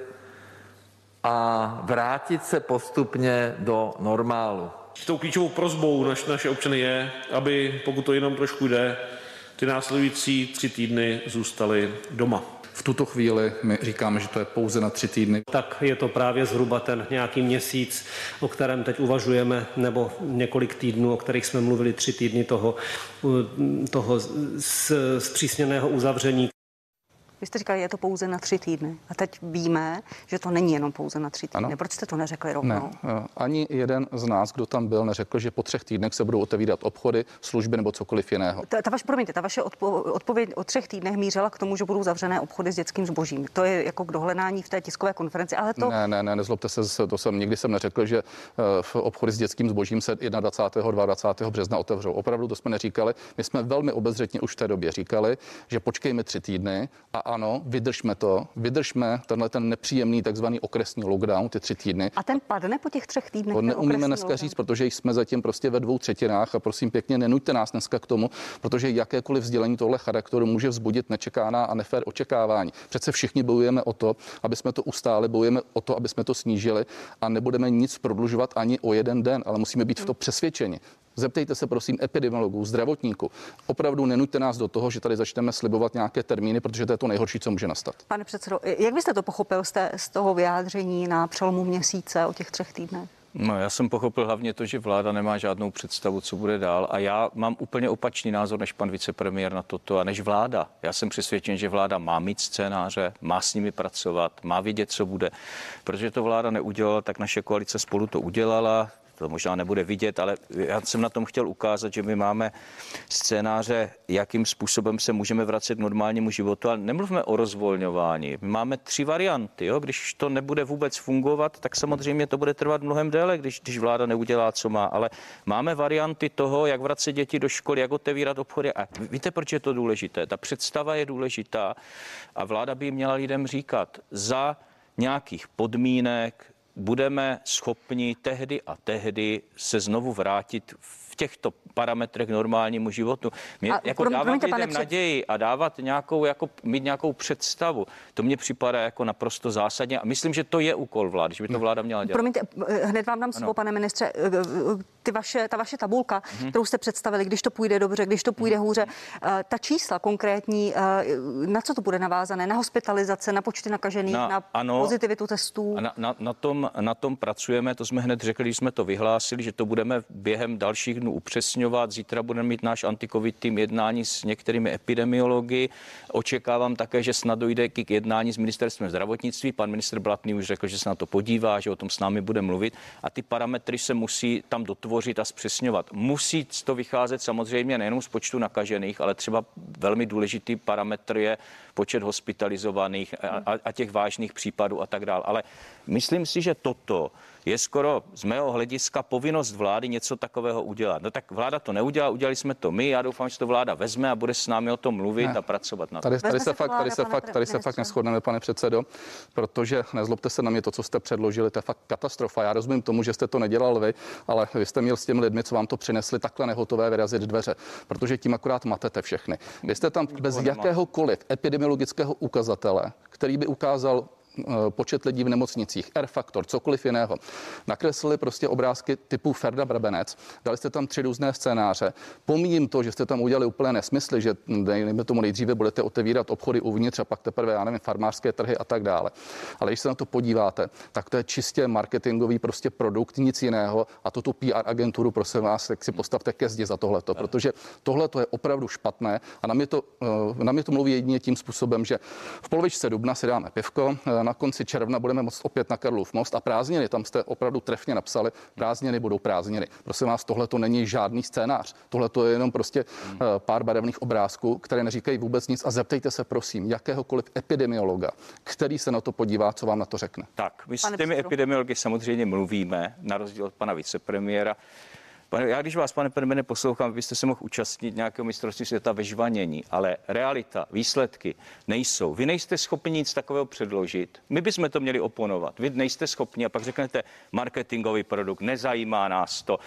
a vrátit se postupně do normálu. Tou klíčovou prozbou naš, naše občany je, aby, pokud to jenom trošku jde, ty následující tři týdny zůstali doma. V tuto chvíli my říkáme, že to je pouze na tři týdny. Tak je to právě zhruba ten nějaký měsíc, o kterém teď uvažujeme, nebo několik týdnů, o kterých jsme mluvili, tři týdny toho, toho zpřísněného uzavření. Vy jste říkali, je to pouze na tři týdny. A teď víme, že to není jenom pouze na tři týdny. Ano. Proč jste to neřekli rovnou? Ne, eh, ani jeden z nás, kdo tam byl, neřekl, že po třech týdnech se budou otevírat obchody, služby nebo cokoliv jiného. Ta, ta vaš, promiňte, ta vaše odpo- odpověď o třech týdnech mířila k tomu, že budou zavřené obchody s dětským zbožím. To je jako k dohledání v té tiskové konferenci, ale to Ne, ne, ne, nezlobte se, to jsem nikdy jsem neřekl, že eh, v obchody s dětským zbožím se 21. 22. března otevřou. Opravdu to jsme neříkali. My jsme velmi obezřetně už v té době říkali, že počkejme tři týdny a ano, vydržme to, vydržme tenhle ten nepříjemný takzvaný okresní lockdown, ty tři týdny. a ten padne po těch třech týdnech. To neumíme dneska lockdown? říct, protože jsme zatím prostě ve dvou třetinách a prosím pěkně, nenuďte nás dneska k tomu, protože jakékoliv vzdělení tohle charakteru může vzbudit nečekáná a nefér očekávání. Přece všichni bojujeme o to, aby jsme to ustáli, bojujeme o to, aby jsme to snížili a nebudeme nic prodlužovat ani o jeden den, ale musíme být v to přesvědčeni. Zeptejte se prosím epidemiologů, zdravotníků. Opravdu nenuďte nás do toho, že tady začneme slibovat nějaké termíny, protože to je to nejhorší, co může nastat. Pane předsedo, jak byste to pochopil z, té, z toho vyjádření na přelomu měsíce o těch třech týdnech? No, já jsem pochopil hlavně to, že vláda nemá žádnou představu, co bude dál. A já mám úplně opačný názor než pan vicepremiér na toto a než vláda. Já jsem přesvědčen, že vláda má mít scénáře, má s nimi pracovat, má vědět, co bude. Protože to vláda neudělala, tak naše koalice spolu to udělala to možná nebude vidět, ale já jsem na tom chtěl ukázat, že my máme scénáře, jakým způsobem se můžeme vracet k normálnímu životu, ale nemluvme o rozvolňování. My máme tři varianty. Jo? Když to nebude vůbec fungovat, tak samozřejmě to bude trvat mnohem déle, když, když vláda neudělá, co má. Ale máme varianty toho, jak vracet děti do školy, jak otevírat obchody. A víte, proč je to důležité? Ta představa je důležitá a vláda by měla lidem říkat, za nějakých podmínek budeme schopni tehdy a tehdy se znovu vrátit v těchto parametrech normálnímu životu. Mě, A jako prom- dávat promiňte, lidem pane naději a dávat nějakou, jako, mít nějakou představu, to mně připadá jako naprosto zásadně a myslím, že to je úkol vlády, že by to vláda měla dělat. Promiňte, hned vám dám slovo, pane ministře. Eh, eh, Ty vaše, ta vaše tabulka, Mhm. kterou jste představili, když to půjde dobře, když to půjde hůře, eh, ta čísla konkrétní, na co to bude navázané? Na hospitalizace, na počty nakažených, Na- na, ano. pozitivitu testů? Na, na, na, tom, na tom pracujeme, to jsme hned řekli, když jsme to vyhlásili, že to budeme během dalších dnů upřesňovat. Zítra budeme mít náš antikovid tým jednání s některými epidemiology. Očekávám také, že snad dojde k jednání s ministerstvem zdravotnictví. Pan minister Blatný už řekl, že se na to podívá, že o tom s námi bude mluvit. A ty parametry se musí tam dotvořit a zpřesňovat. Musí to vycházet samozřejmě nejenom z počtu nakažených, ale třeba velmi důležitý parametr je počet hospitalizovaných a, a těch vážných případů a tak dále. Ale myslím si, že toto je skoro z mého hlediska povinnost vlády něco takového udělat. No tak vláda to neudělala, udělali jsme to my. Já doufám, že to vláda vezme a bude s námi o tom mluvit Ne. a pracovat na tom. Tady, tady se fakt, tady vláda, se pane fakt, tady se fakt neschodneme, pane předsedo, protože nezlobte se na mě, to, co jste předložili, to je fakt katastrofa. Já rozumím tomu, že jste to nedělal vy, ale vy jste měl s těmi lidmi, co vám to přinesli, takhle nehotové vyrazit dveře, protože tím akorát matete všechny. Vy jste tam bez jakéhokoliv epidemiologického ukazatele, který by ukázal počet lidí v nemocnicích, R faktor, cokoliv jiného. Nakreslili prostě obrázky typu Ferda Brabenec, dali jste tam tři různé scénáře. Pomíjím to, že jste tam udělali úplné nesmysly, že dejme tomu nejdříve budete otevírat obchody uvnitř a pak teprve, já nevím, farmářské trhy a tak dále. Ale když se na to podíváte, tak to je čistě marketingový prostě produkt, nic jiného. A to tu PR agenturu, prosím vás, jak si postavte ke zdi za tohleto, protože tohle je opravdu špatné a na mě, to, eh, na mě to mluví jedině tím způsobem, že v polovičce dubna si dáme pivko, eh, na konci června budeme moct opět na Karlův most a prázdniny, tam jste opravdu trefně napsali, prázdniny budou prázdniny. Prosím vás, tohle to není žádný scénář. Tohle to je jenom prostě eh, pár barevných obrázků, které neříkají vůbec nic a zeptejte se prosím jakéhokoliv epidemiologa, který se na to podívá, co vám na to řekne. Tak, my s těmi epidemiology samozřejmě mluvíme, na rozdíl od pana vicepremiéra. Pane, já když vás, pane premiére, poslouchám, vy byste se mohl účastnit nějakého mistrovství světa ve žvanění, ale realita, výsledky nejsou. Vy nejste schopni nic takového předložit. My bychom to měli oponovat. Vy nejste schopni a pak řeknete marketingový produkt, nezajímá nás to,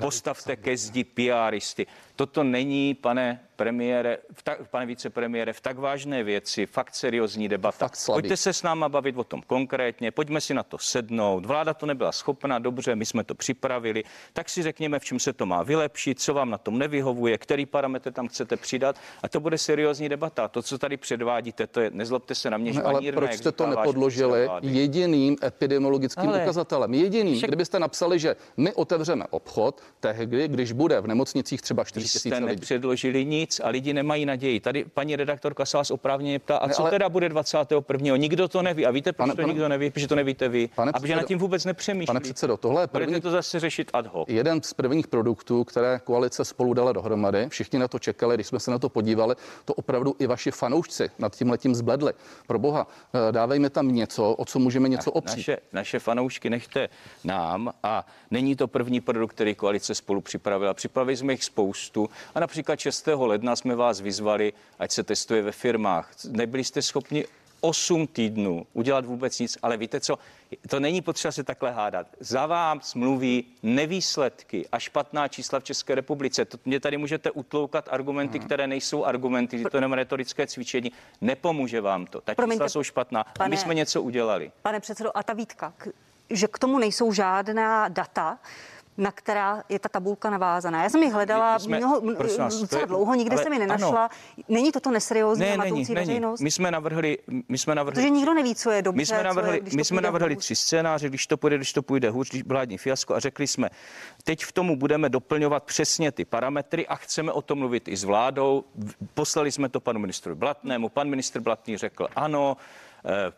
postavte ke zdi PRisty. Toto není, pane premiére, v tak, pane vicepremiére, v tak vážné věci, fakt seriózní debata. Fakt slabý. Pojďte se s náma bavit o tom konkrétně, pojďme si na to sednout. Vláda to nebyla schopna, dobře, my jsme to připravili, tak si řekněme, v čem se to má vylepšit, co vám na tom nevyhovuje, který parametr tam chcete přidat a to bude seriózní debata. To, co tady předvádíte, to je, nezlobte se na mě, Ne, ale žvanírné, proč jste to nepodložili jediným epidemiologickým Ale- ukazatelem? Jediným. Však- Kdybyste napsali, že my otevřeme obchod tehdy, když bude v nemocnicích třeba 4 Vy jste lidí. nepředložili nic. a lidi nemají naději. Tady paní redaktorka se vás oprávněně ptá, a Ne, co ale- teda bude 21. Nikdo to neví. A víte, proč Pane- to pane- nikdo neví? Protože to nevíte vy. Pane a protože nad tím vůbec nepřemýšlí. Pane předsedo, tohle je Budete první, to zase řešit ad hoc. jeden z prvních produktů, které koalice spolu dala dohromady. Všichni na to čekali, když jsme se na to podívali, to opravdu i vaši fanoušci nad tím letím zbledli. Pro boha, eh, dávejme tam něco, o co můžeme něco opřít. Naše, naše fanoušky nechte nám a není to první produkt, který koalice spolu připravila. Připravili jsme jich spoustu a například 6. ledna jsme vás vyzvali, ať se testuje ve firmách. Nebyli jste schopni 8 týdnů udělat vůbec nic, ale víte co, to není potřeba se takhle hádat. Za vás mluví nevýsledky a špatná čísla v České republice. To mě tady můžete utloukat argumenty, které nejsou argumenty, že to je jenom retorické cvičení. Nepomůže vám to. Ta Promiňte, čísla jsou špatná. Pane- my jsme něco udělali. Pane předsedo, a ta výtka, k- že k tomu nejsou žádná data, na která je ta tabulka navázaná. Já jsem ji hledala My jsme- mnoho, vás, docela je- dlouho, nikde jsem ji ano. nenašla. Není toto neseriózní Ne, matoucí není, není. veřejnost? My jsme navrhli, my jsme navrhli, Protože nikdo neví, co je dobře, my jsme je, navrhli, když my jsme navrhli tři scénáře, když to půjde, když to půjde hůř, když vládní fiasko a řekli jsme, teď v tomu budeme doplňovat přesně ty parametry a chceme o tom mluvit i s vládou. Poslali jsme to panu ministru Blatnému, pan ministr Blatný řekl ano,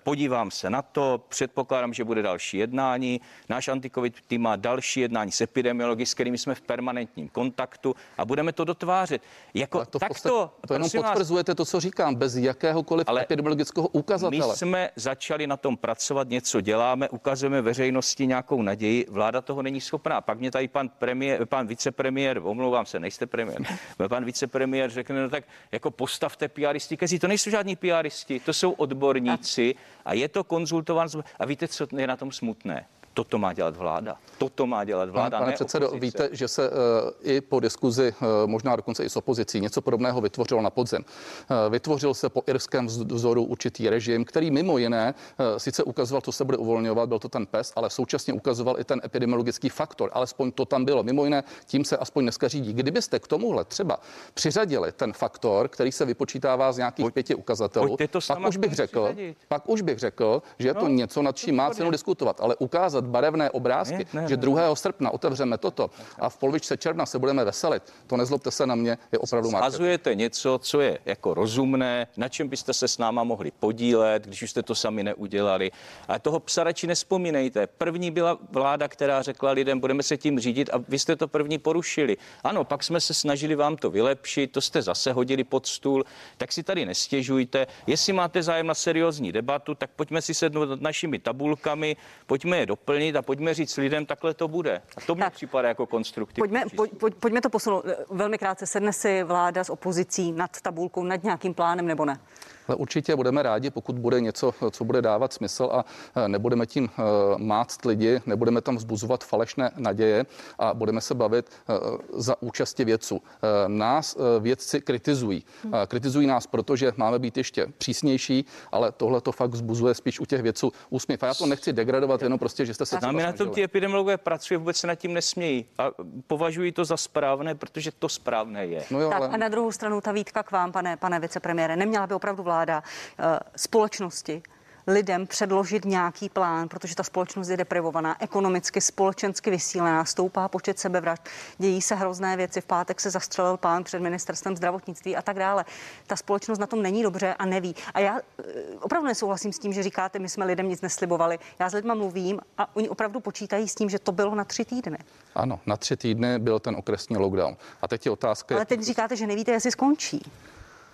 Podívám se na to, předpokládám, že bude další jednání. Náš antikovid tým má další jednání s epidemiology, s kterými jsme v permanentním kontaktu a budeme to dotvářet. Jako to, tak podstatě, to, to jenom prosím vás, potvrzujete to, co říkám, bez jakéhokoliv Ale epidemiologického my ukazatele. jsme začali na tom pracovat, něco děláme, ukazujeme veřejnosti nějakou naději, vláda toho není schopná. Pak mě tady pan, premiér, pan vicepremiér, omlouvám se, nejste premiér, *laughs* pan vicepremiér řekne, no tak jako postavte PRisty, kteří to nejsou žádní PRisti, to jsou odborníci a je to konzultováno. s- A víte, co je na tom smutné? Toto má dělat vláda. Toto má dělat vláda. Pane, pane ne předsedo, opozice. víte, že se uh, i po diskuzi, uh, možná dokonce i s opozicí, něco podobného vytvořilo na podzim. Uh, vytvořil se po irském vz- vzoru určitý režim, který mimo jiné uh, sice ukazoval, co se bude uvolňovat, byl to ten pes, ale současně ukazoval i ten epidemiologický faktor. Alespoň to tam bylo. Mimo jiné, tím se aspoň dneska řídí. Kdybyste k tomuhle třeba přiřadili ten faktor, který se vypočítává z nějakých Pojď- pěti ukazatelů, to pak už bych řekl, přiřadit. pak už bych řekl, že je to No, něco, nad čím má cenu diskutovat, ale ukázat barevné obrázky, Ne, ne, že ne. 2. srpna otevřeme toto a v polovičce června se budeme veselit, to nezlobte se na mě, je opravdu marketing. Zazujete něco, co je jako rozumné, na čem byste se s náma mohli podílet, když už jste to sami neudělali. A toho psa radši nespomínejte. První byla vláda, která řekla lidem, budeme se tím řídit a vy jste to první porušili. Ano, pak jsme se snažili vám to vylepšit, to jste zase hodili pod stůl, tak si tady nestěžujte. Jestli máte zájem na seriózní debatu, tak pojďme si sednout nad našimi tabulkami, pojďme je doplnit a pojďme říct lidem, takhle to bude. A to mně Tak. připadá jako konstruktivní. Pojďme, pojď, pojďme to posunout. Velmi krátce, sedne si vláda s opozicí nad tabulkou, nad nějakým plánem nebo ne? Ale určitě budeme rádi, pokud bude něco, co bude dávat smysl a eh, nebudeme tím eh, máct lidi, nebudeme tam vzbuzovat falešné naděje a budeme se bavit eh, za účasti vědců. Nás vědci kritizují. Eh, Kritizují nás, protože máme být ještě přísnější, ale tohle to fakt vzbuzuje spíš u těch vědců úsměv. A já to nechci degradovat, jenom prostě, že jste se my na tom ty epidemiologové pracují, vůbec se nad tím nesmějí a považují to za správné, protože to správné je. No jo, Tak ale... a na druhou stranu ta výtka k vám, pane, pane vicepremiére. Neměla by opravdu vláda eh, společnosti lidem předložit nějaký plán, protože ta společnost je deprivovaná, ekonomicky, společensky vysílená, stoupá počet sebevražd, dějí se hrozné věci. V pátek se zastřelil pán před ministerstvem zdravotnictví a tak dále. Ta společnost na tom není dobře a neví. A já eh, opravdu nesouhlasím s tím, že říkáte, my jsme lidem nic neslibovali. Já s lidma mluvím a oni opravdu počítají s tím, že to bylo na tři týdny. Ano, na tři týdny byl ten okresní lockdown. A teď je otázka, Ale teď říkáte, že nevíte, jestli skončí.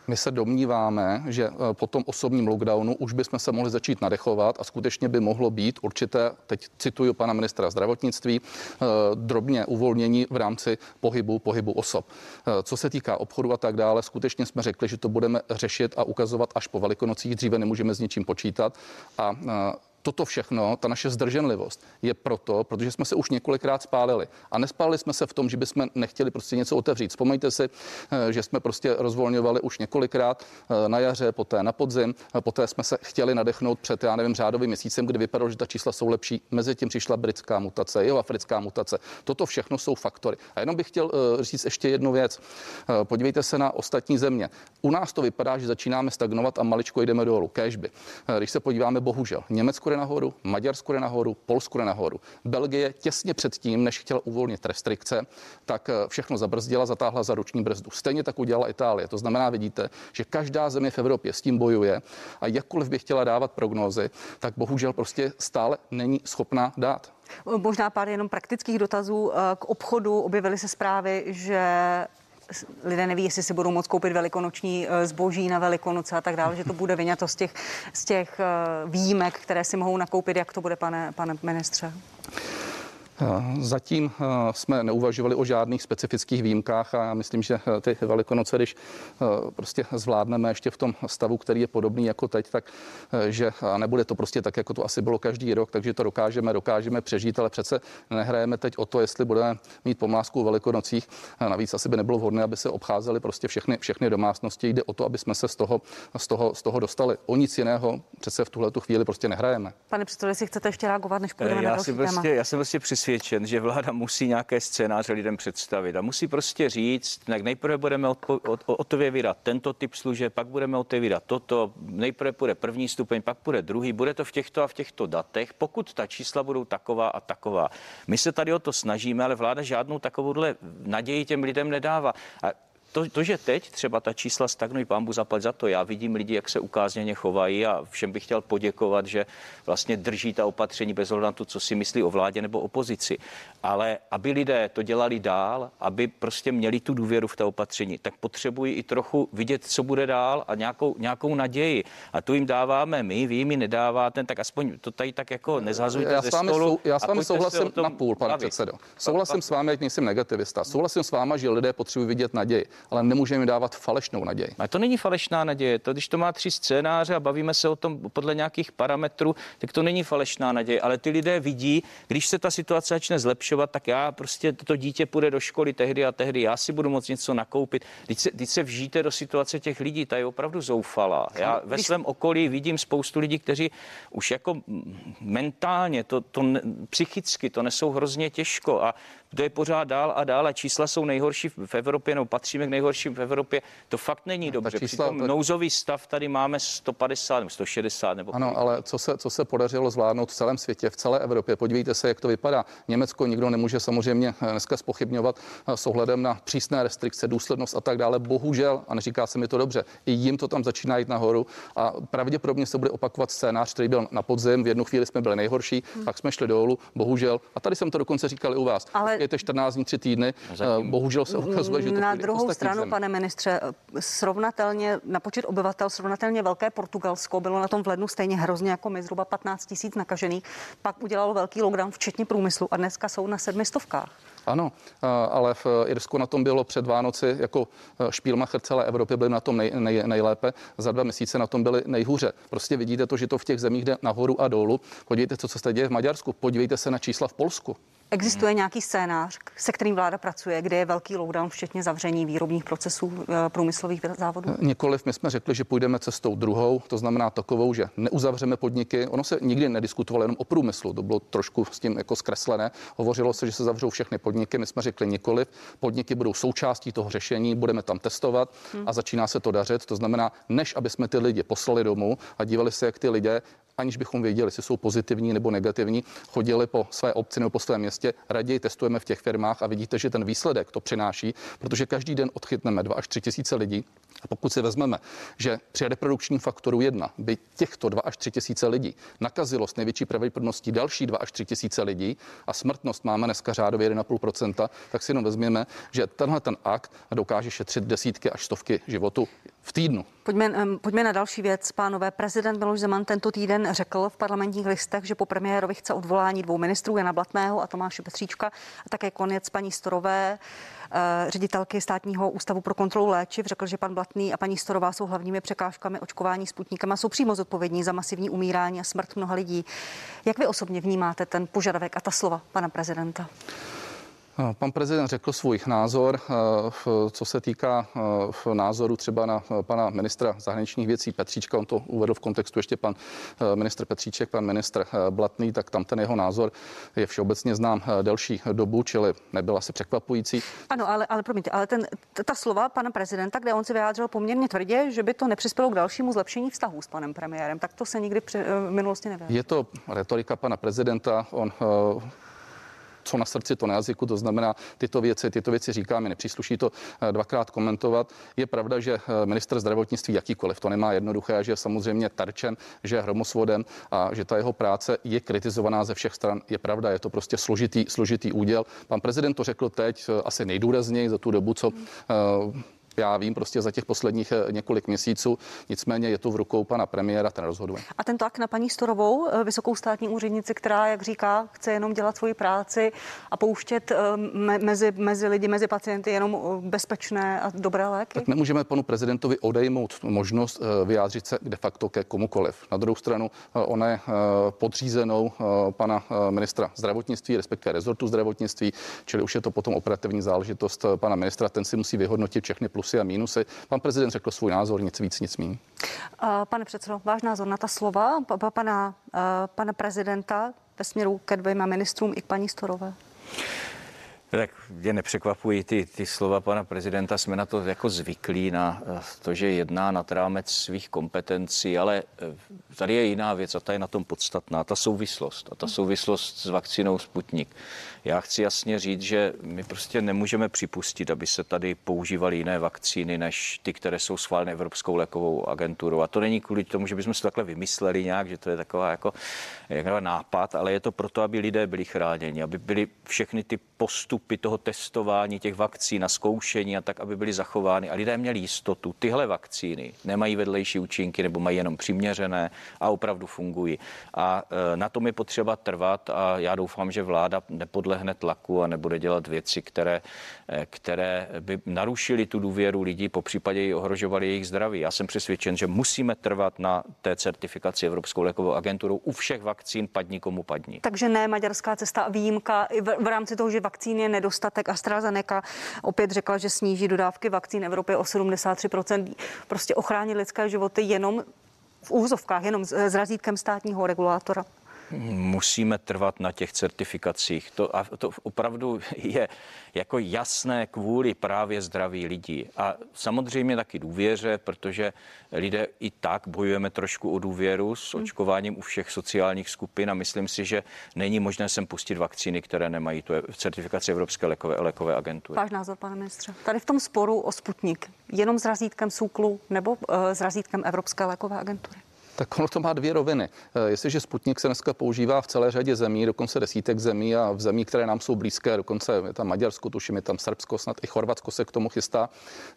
My se domníváme, že eh, po tom osobním lockdownu už bychom se mohli začít nadechovat a skutečně by mohlo být určité, teď cituju pana ministra zdravotnictví, eh, drobně uvolnění v rámci pohybu, pohybu osob. Eh, Co se týká obchodu a tak dále, skutečně jsme řekli, že to budeme řešit a ukazovat až po velikonocích. Dříve nemůžeme s ničím počítat. A Toto všechno, ta naše zdrženlivost je proto, protože jsme se už několikrát spálili. A nespálili jsme se v tom, že bychom nechtěli prostě něco otevřít. Vzpomeňte si, eh, že jsme prostě rozvolňovali už několikrát eh, na jaře, poté na podzim, eh, poté jsme se chtěli nadechnout před, já nevím, řádovým měsícem, kdy vypadalo, že ta čísla jsou lepší. Mezi tím přišla britská mutace, jeho africká mutace. Toto všechno jsou faktory. A jenom bych chtěl říct ještě jednu věc. Podívejte se na ostatní země. U nás to vypadá, že začínáme stagnovat a maličko jdeme dolů. Kéžby. Když se podíváme, bohužel, Německo jde nahoru, Maďarsko jde nahoru, Polsko jde nahoru. Belgie těsně předtím, než chtěla uvolnit restrikce, tak eh, všechno zabrzdila, zatáhla za ruční brzdu. Stejně tak udělala Itálie. To znamená, vidíte, že každá země v Evropě s tím bojuje a jakkoliv by chtěla dávat prognózy, tak bohužel prostě stále není schopná dát. Možná pár jenom praktických dotazů eh, k obchodu. Objevily se zprávy, že lidé neví, jestli si budou moct koupit velikonoční eh, zboží na velikonoce a tak dále, že to bude vyňato z těch, z těch eh, výjimek, které si mohou nakoupit. Jak to bude, pane, pane ministře? Zatím eh, jsme neuvažovali o žádných specifických výjimkách a já myslím, že eh, ty velikonoce, když eh, prostě zvládneme ještě v tom stavu, který je podobný jako teď, tak že nebude to prostě tak, jako to asi bylo každý rok, takže to dokážeme, dokážeme přežít, ale přece nehrajeme teď o to, jestli budeme mít pomlásku o velikonocích. Navíc asi by nebylo vhodné, aby se obcházely prostě všechny, všechny domácnosti. Jde o to, aby jsme se z toho, z toho, z toho dostali. O nic jiného přece v tuhle chvíli prostě nehrajeme. Pane předsedo, jestli chcete ještě reagovat, než půjdeme já na další prostě, Já jsem prostě přesvědčen, že vláda musí nějaké scénáře lidem představit a musí prostě říct, tak nejprve budeme otevírat tento typ služeb, pak budeme otevírat toto, nejprve bude první stupeň, pak bude druhý, bude to v těchto a v těchto datech, pokud ta čísla budou taková a taková. My se tady o to snažíme, ale vláda žádnou takovouhle naději těm lidem nedává. A to, to, že teď třeba ta čísla stagnují, pán zaplať za to. Já vidím lidi, jak se ukázněně chovají a všem bych chtěl poděkovat, že vlastně drží ta opatření bez ohledu na to, co si myslí o vládě nebo opozici. Ale aby lidé to dělali dál, aby prostě měli tu důvěru v ta opatření, tak potřebují i trochu vidět, co bude dál a nějakou, nějakou naději. A tu jim dáváme my, vy jim ji nedáváte, tak aspoň to tady tak jako nezhazujte já ze stolu. Sou, já s vámi souhlasím na půl, pane předsedo. Souhlasím s vámi, ať nejsem negativista. Souhlasím s vámi, že lidé potřebují vidět naději ale nemůžeme dávat falešnou naději. A to není falešná naděje. To, když to má tři scénáře a bavíme se o tom podle nějakých parametrů, tak to není falešná naděje. Ale ty lidé vidí, když se ta situace začne zlepšovat, tak já prostě to dítě půjde do školy tehdy a tehdy, já si budu moct něco nakoupit. Teď se, teď se vžijte do situace těch lidí, ta je opravdu zoufalá. Já ve svém okolí vidím spoustu lidí, kteří už jako mentálně, to, to psychicky to nesou hrozně těžko a to je pořád dál a dál a čísla jsou nejhorší v Evropě, nebo patříme k nejhorším v Evropě. To fakt není dobře. čísla, Přitom nouzový stav tady máme 150 nebo 160 nebo Ano, ale co se, co se podařilo zvládnout v celém světě, v celé Evropě, podívejte se, jak to vypadá. Německo nikdo nemůže samozřejmě dneska spochybňovat eh, s ohledem na přísné restrikce, důslednost a tak dále. Bohužel, a neříká se mi to dobře, i jim to tam začíná jít nahoru a pravděpodobně se bude opakovat scénář, který byl na podzim. V jednu chvíli jsme byli nejhorší, hmm. pak jsme šli dolů, bohužel. A tady jsem to dokonce říkal i u vás. Ale je to 14 dní, 3 týdny. Zatím. Bohužel se ukazuje, že to Na druhou stranu, zem. pane ministře, srovnatelně na počet obyvatel srovnatelně velké Portugalsko bylo na tom v lednu stejně hrozně jako my, zhruba 15 tisíc nakažených. Pak udělalo velký lockdown, včetně průmyslu a dneska jsou na sedmi stovkách. Ano, ale v Irsku na tom bylo před Vánoci jako špílmacher celé Evropy byli na tom nej, nej, nejlépe. Za dva měsíce na tom byli nejhůře. Prostě vidíte to, že to v těch zemích jde nahoru a dolů. Podívejte, co, co se děje v Maďarsku. Podívejte se na čísla v Polsku. Existuje hmm. nějaký scénář, se kterým vláda pracuje, kde je velký lockdown, včetně zavření výrobních procesů eh, průmyslových závodů? Nikoliv, my jsme řekli, že půjdeme cestou druhou, to znamená takovou, že neuzavřeme podniky. Ono se nikdy nediskutovalo jenom o průmyslu, to bylo trošku s tím jako zkreslené. Hovořilo se, že se zavřou všechny podniky, my jsme řekli nikoliv. Podniky budou součástí toho řešení, budeme tam testovat hmm. a začíná se to dařit. To znamená, než aby jsme ty lidi poslali domů a dívali se, jak ty lidé aniž bychom věděli, jestli jsou pozitivní nebo negativní, chodili po své obci nebo po svém městě, raději testujeme v těch firmách a vidíte, že ten výsledek to přináší, protože každý den odchytneme 2 až 3 tisíce lidí. A pokud si vezmeme, že při reprodukčním faktoru 1 by těchto 2 až 3 tisíce lidí nakazilo s největší pravděpodobností další 2 až 3 tisíce lidí a smrtnost máme dneska řádově 1,5%, tak si jenom vezměme, že tenhle ten akt dokáže šetřit desítky až stovky životů v týdnu. Pojďme, pojďme na další věc, pánové. Prezident Miloš Zeman tento týden řekl v parlamentních listech, že po premiérovi chce odvolání dvou ministrů, Jana Blatného a Tomáše Petříčka, a také konec paní Storové, eh, ředitelky státního ústavu pro kontrolu léčiv. Řekl, že pan Blatný a paní Storová jsou hlavními překážkami očkování sputníkem a jsou přímo zodpovědní za masivní umírání a smrt mnoha lidí. Jak vy osobně vnímáte ten požadavek a ta slova pana prezidenta? Pan prezident řekl svůj názor, co se týká názoru třeba na pana ministra zahraničních věcí Petříčka, on to uvedl v kontextu ještě pan ministr Petříček, pan ministr Blatný, tak tam ten jeho názor je všeobecně znám delší dobu, čili nebyl asi překvapující. Ano, ale, ale promiňte, ale ten, ta slova pana prezidenta, kde on si vyjádřil poměrně tvrdě, že by to nepřispělo k dalšímu zlepšení vztahů s panem premiérem, tak to se nikdy v minulosti nevyjádřilo. Je to retorika pana prezidenta, on co na srdci, to na jazyku, to znamená tyto věci, tyto věci říkáme, nepřísluší to eh, dvakrát komentovat. Je pravda, že eh, minister zdravotnictví jakýkoliv to nemá jednoduché, že je samozřejmě tarčem, že je hromosvodem a že ta jeho práce je kritizovaná ze všech stran. Je pravda, je to prostě složitý, složitý úděl. Pan prezident to řekl teď eh, asi nejdůrazněji za tu dobu, co já vím prostě za těch posledních eh, několik měsíců, nicméně je to v rukou pana premiéra, ten rozhoduje. A ten tlak na paní Storovou, eh, vysokou státní úřednici, která, jak říká, chce jenom dělat svoji práci a pouštět eh, mezi, mezi lidi, mezi pacienty jenom bezpečné a dobré léky? Tak nemůžeme panu prezidentovi odejmout možnost vyjádřit se de facto ke komukoliv. Na druhou stranu ona je podřízenou pana ministra zdravotnictví, respektive rezortu zdravotnictví, čili už je to potom operativní záležitost pana ministra, ten si musí vyhodnotit všechny plus plusy a mínusy. Pan prezident řekl svůj názor, nic víc, nic méně. Pane předsedo, váš názor na ta slova pana, pana prezidenta ve směru ke dvěma ministrům i k paní Storové? Tak mě nepřekvapují ty, ty slova pana prezidenta, jsme na to jako zvyklí, na eh, to, že jedná nad rámec svých kompetencí, ale eh, tady je jiná věc a ta je na tom podstatná, ta souvislost a ta souvislost s vakcínou Sputnik. Já chci jasně říct, že my prostě nemůžeme připustit, aby se tady používaly jiné vakcíny, než ty, které jsou schváleny Evropskou lékovou agenturou. A to není kvůli tomu, že bychom si to takhle vymysleli nějak, že to je taková jako, jako nápad, ale je to proto, aby lidé byli chráněni, aby byly všechny ty postupy toho testování těch vakcín a zkoušení a tak, aby byly zachovány a lidé měli jistotu. Tyhle vakcíny nemají vedlejší účinky nebo mají jenom přiměřené a opravdu fungují. A e, na tom je potřeba trvat a já doufám, že vláda nepodlehne tlaku a nebude dělat věci, které, e, které by narušily tu důvěru lidí, po případě i ohrožovaly jejich zdraví. Já jsem přesvědčen, že musíme trvat na té certifikaci Evropskou lékovou agenturou u všech vakcín padni komu padni. Takže ne maďarská cesta a výjimka v, v rámci toho, že vakcín je nedostatek. AstraZeneca opět řekla, že sníží dodávky vakcín Evropy o 73%. Prostě ochránit lidské životy jenom v úzovkách, jenom s razítkem státního regulátora musíme trvat na těch certifikacích. To, a to opravdu je jako jasné kvůli právě zdraví lidí. A samozřejmě taky důvěře, protože lidé i tak bojujeme trošku o důvěru s hmm. očkováním u všech sociálních skupin a myslím si, že není možné sem pustit vakcíny, které nemají tu certifikaci Evropské lékové, lékové agentury. Váš názor, pane ministře. Tady v tom sporu o Sputnik, jenom s razítkem SÚKLu nebo uh, s razítkem Evropské lékové agentury? Tak ono to má dvě roviny. Eh, jestliže Sputnik se dneska používá v celé řadě zemí, dokonce desítek zemí a v zemí, které nám jsou blízké, dokonce je tam Maďarsko, tuším, je tam Srbsko, snad i Chorvatsko se k tomu chystá,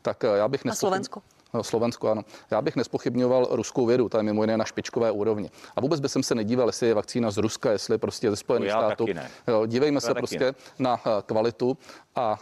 tak eh, já bych nespochybnil. Slovensko. No, Slovensko, ano. Já bych nespochybňoval ruskou vědu, ta je mimo jiné na špičkové úrovni. A vůbec by jsem se nedíval, jestli je vakcína z Ruska, jestli prostě ze Spojených států. Dívejme se prostě ne. na eh, kvalitu. A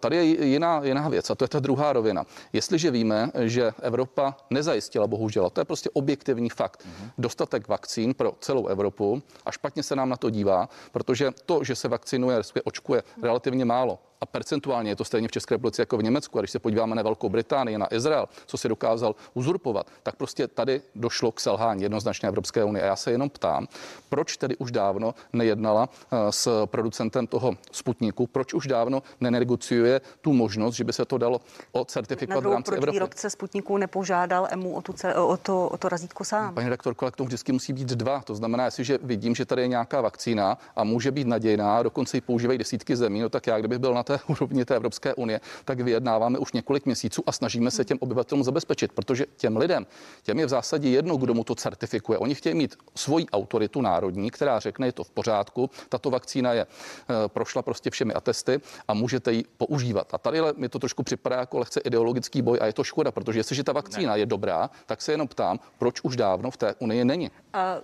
tady je jiná, jiná věc, a to je ta druhá rovina. Jestliže víme, že Evropa nezajistila, bohužel, a to je prostě objektivní fakt, mm-hmm. dostatek vakcín pro celou Evropu a špatně se nám na to dívá, protože to, že se vakcinuje, respektive očkuje relativně málo, a percentuálně je to stejně v České republice jako v Německu. A když se podíváme na Velkou Británii, na Izrael, co si dokázal uzurpovat, tak prostě tady došlo k selhání jednoznačně Evropské unie. A já se jenom ptám, proč tedy už dávno nejednala eh, s producentem toho Sputniku, proč už dávno nenegociuje tu možnost, že by se to dalo o certifikovat v rámci Evropy. výrobce Sputniku nepožádal EMU o, tu, o, to, o to razítko sám. Paní redaktorko, ale k tomu vždycky musí být dva. To znamená, jestliže vidím, že tady je nějaká vakcína a může být nadějná, dokonce ji používají desítky zemí, no tak já, kdybych byl na té *laughs* úrovni té Evropské unie, tak vyjednáváme už několik měsíců a snažíme se těm obyvatelům zabezpečit, protože těm lidem, těm je v zásadě jedno, kdo mu to certifikuje. Oni chtějí mít svoji autoritu národní, která řekne, je to v pořádku, tato vakcína je eh, prošla prostě všemi atesty a můžete ji používat. A tady mi to trošku připadá jako lehce ideologický boj a je to škoda, protože jestliže ta vakcína ne. je dobrá, tak se jenom ptám, proč už dávno v té unii není.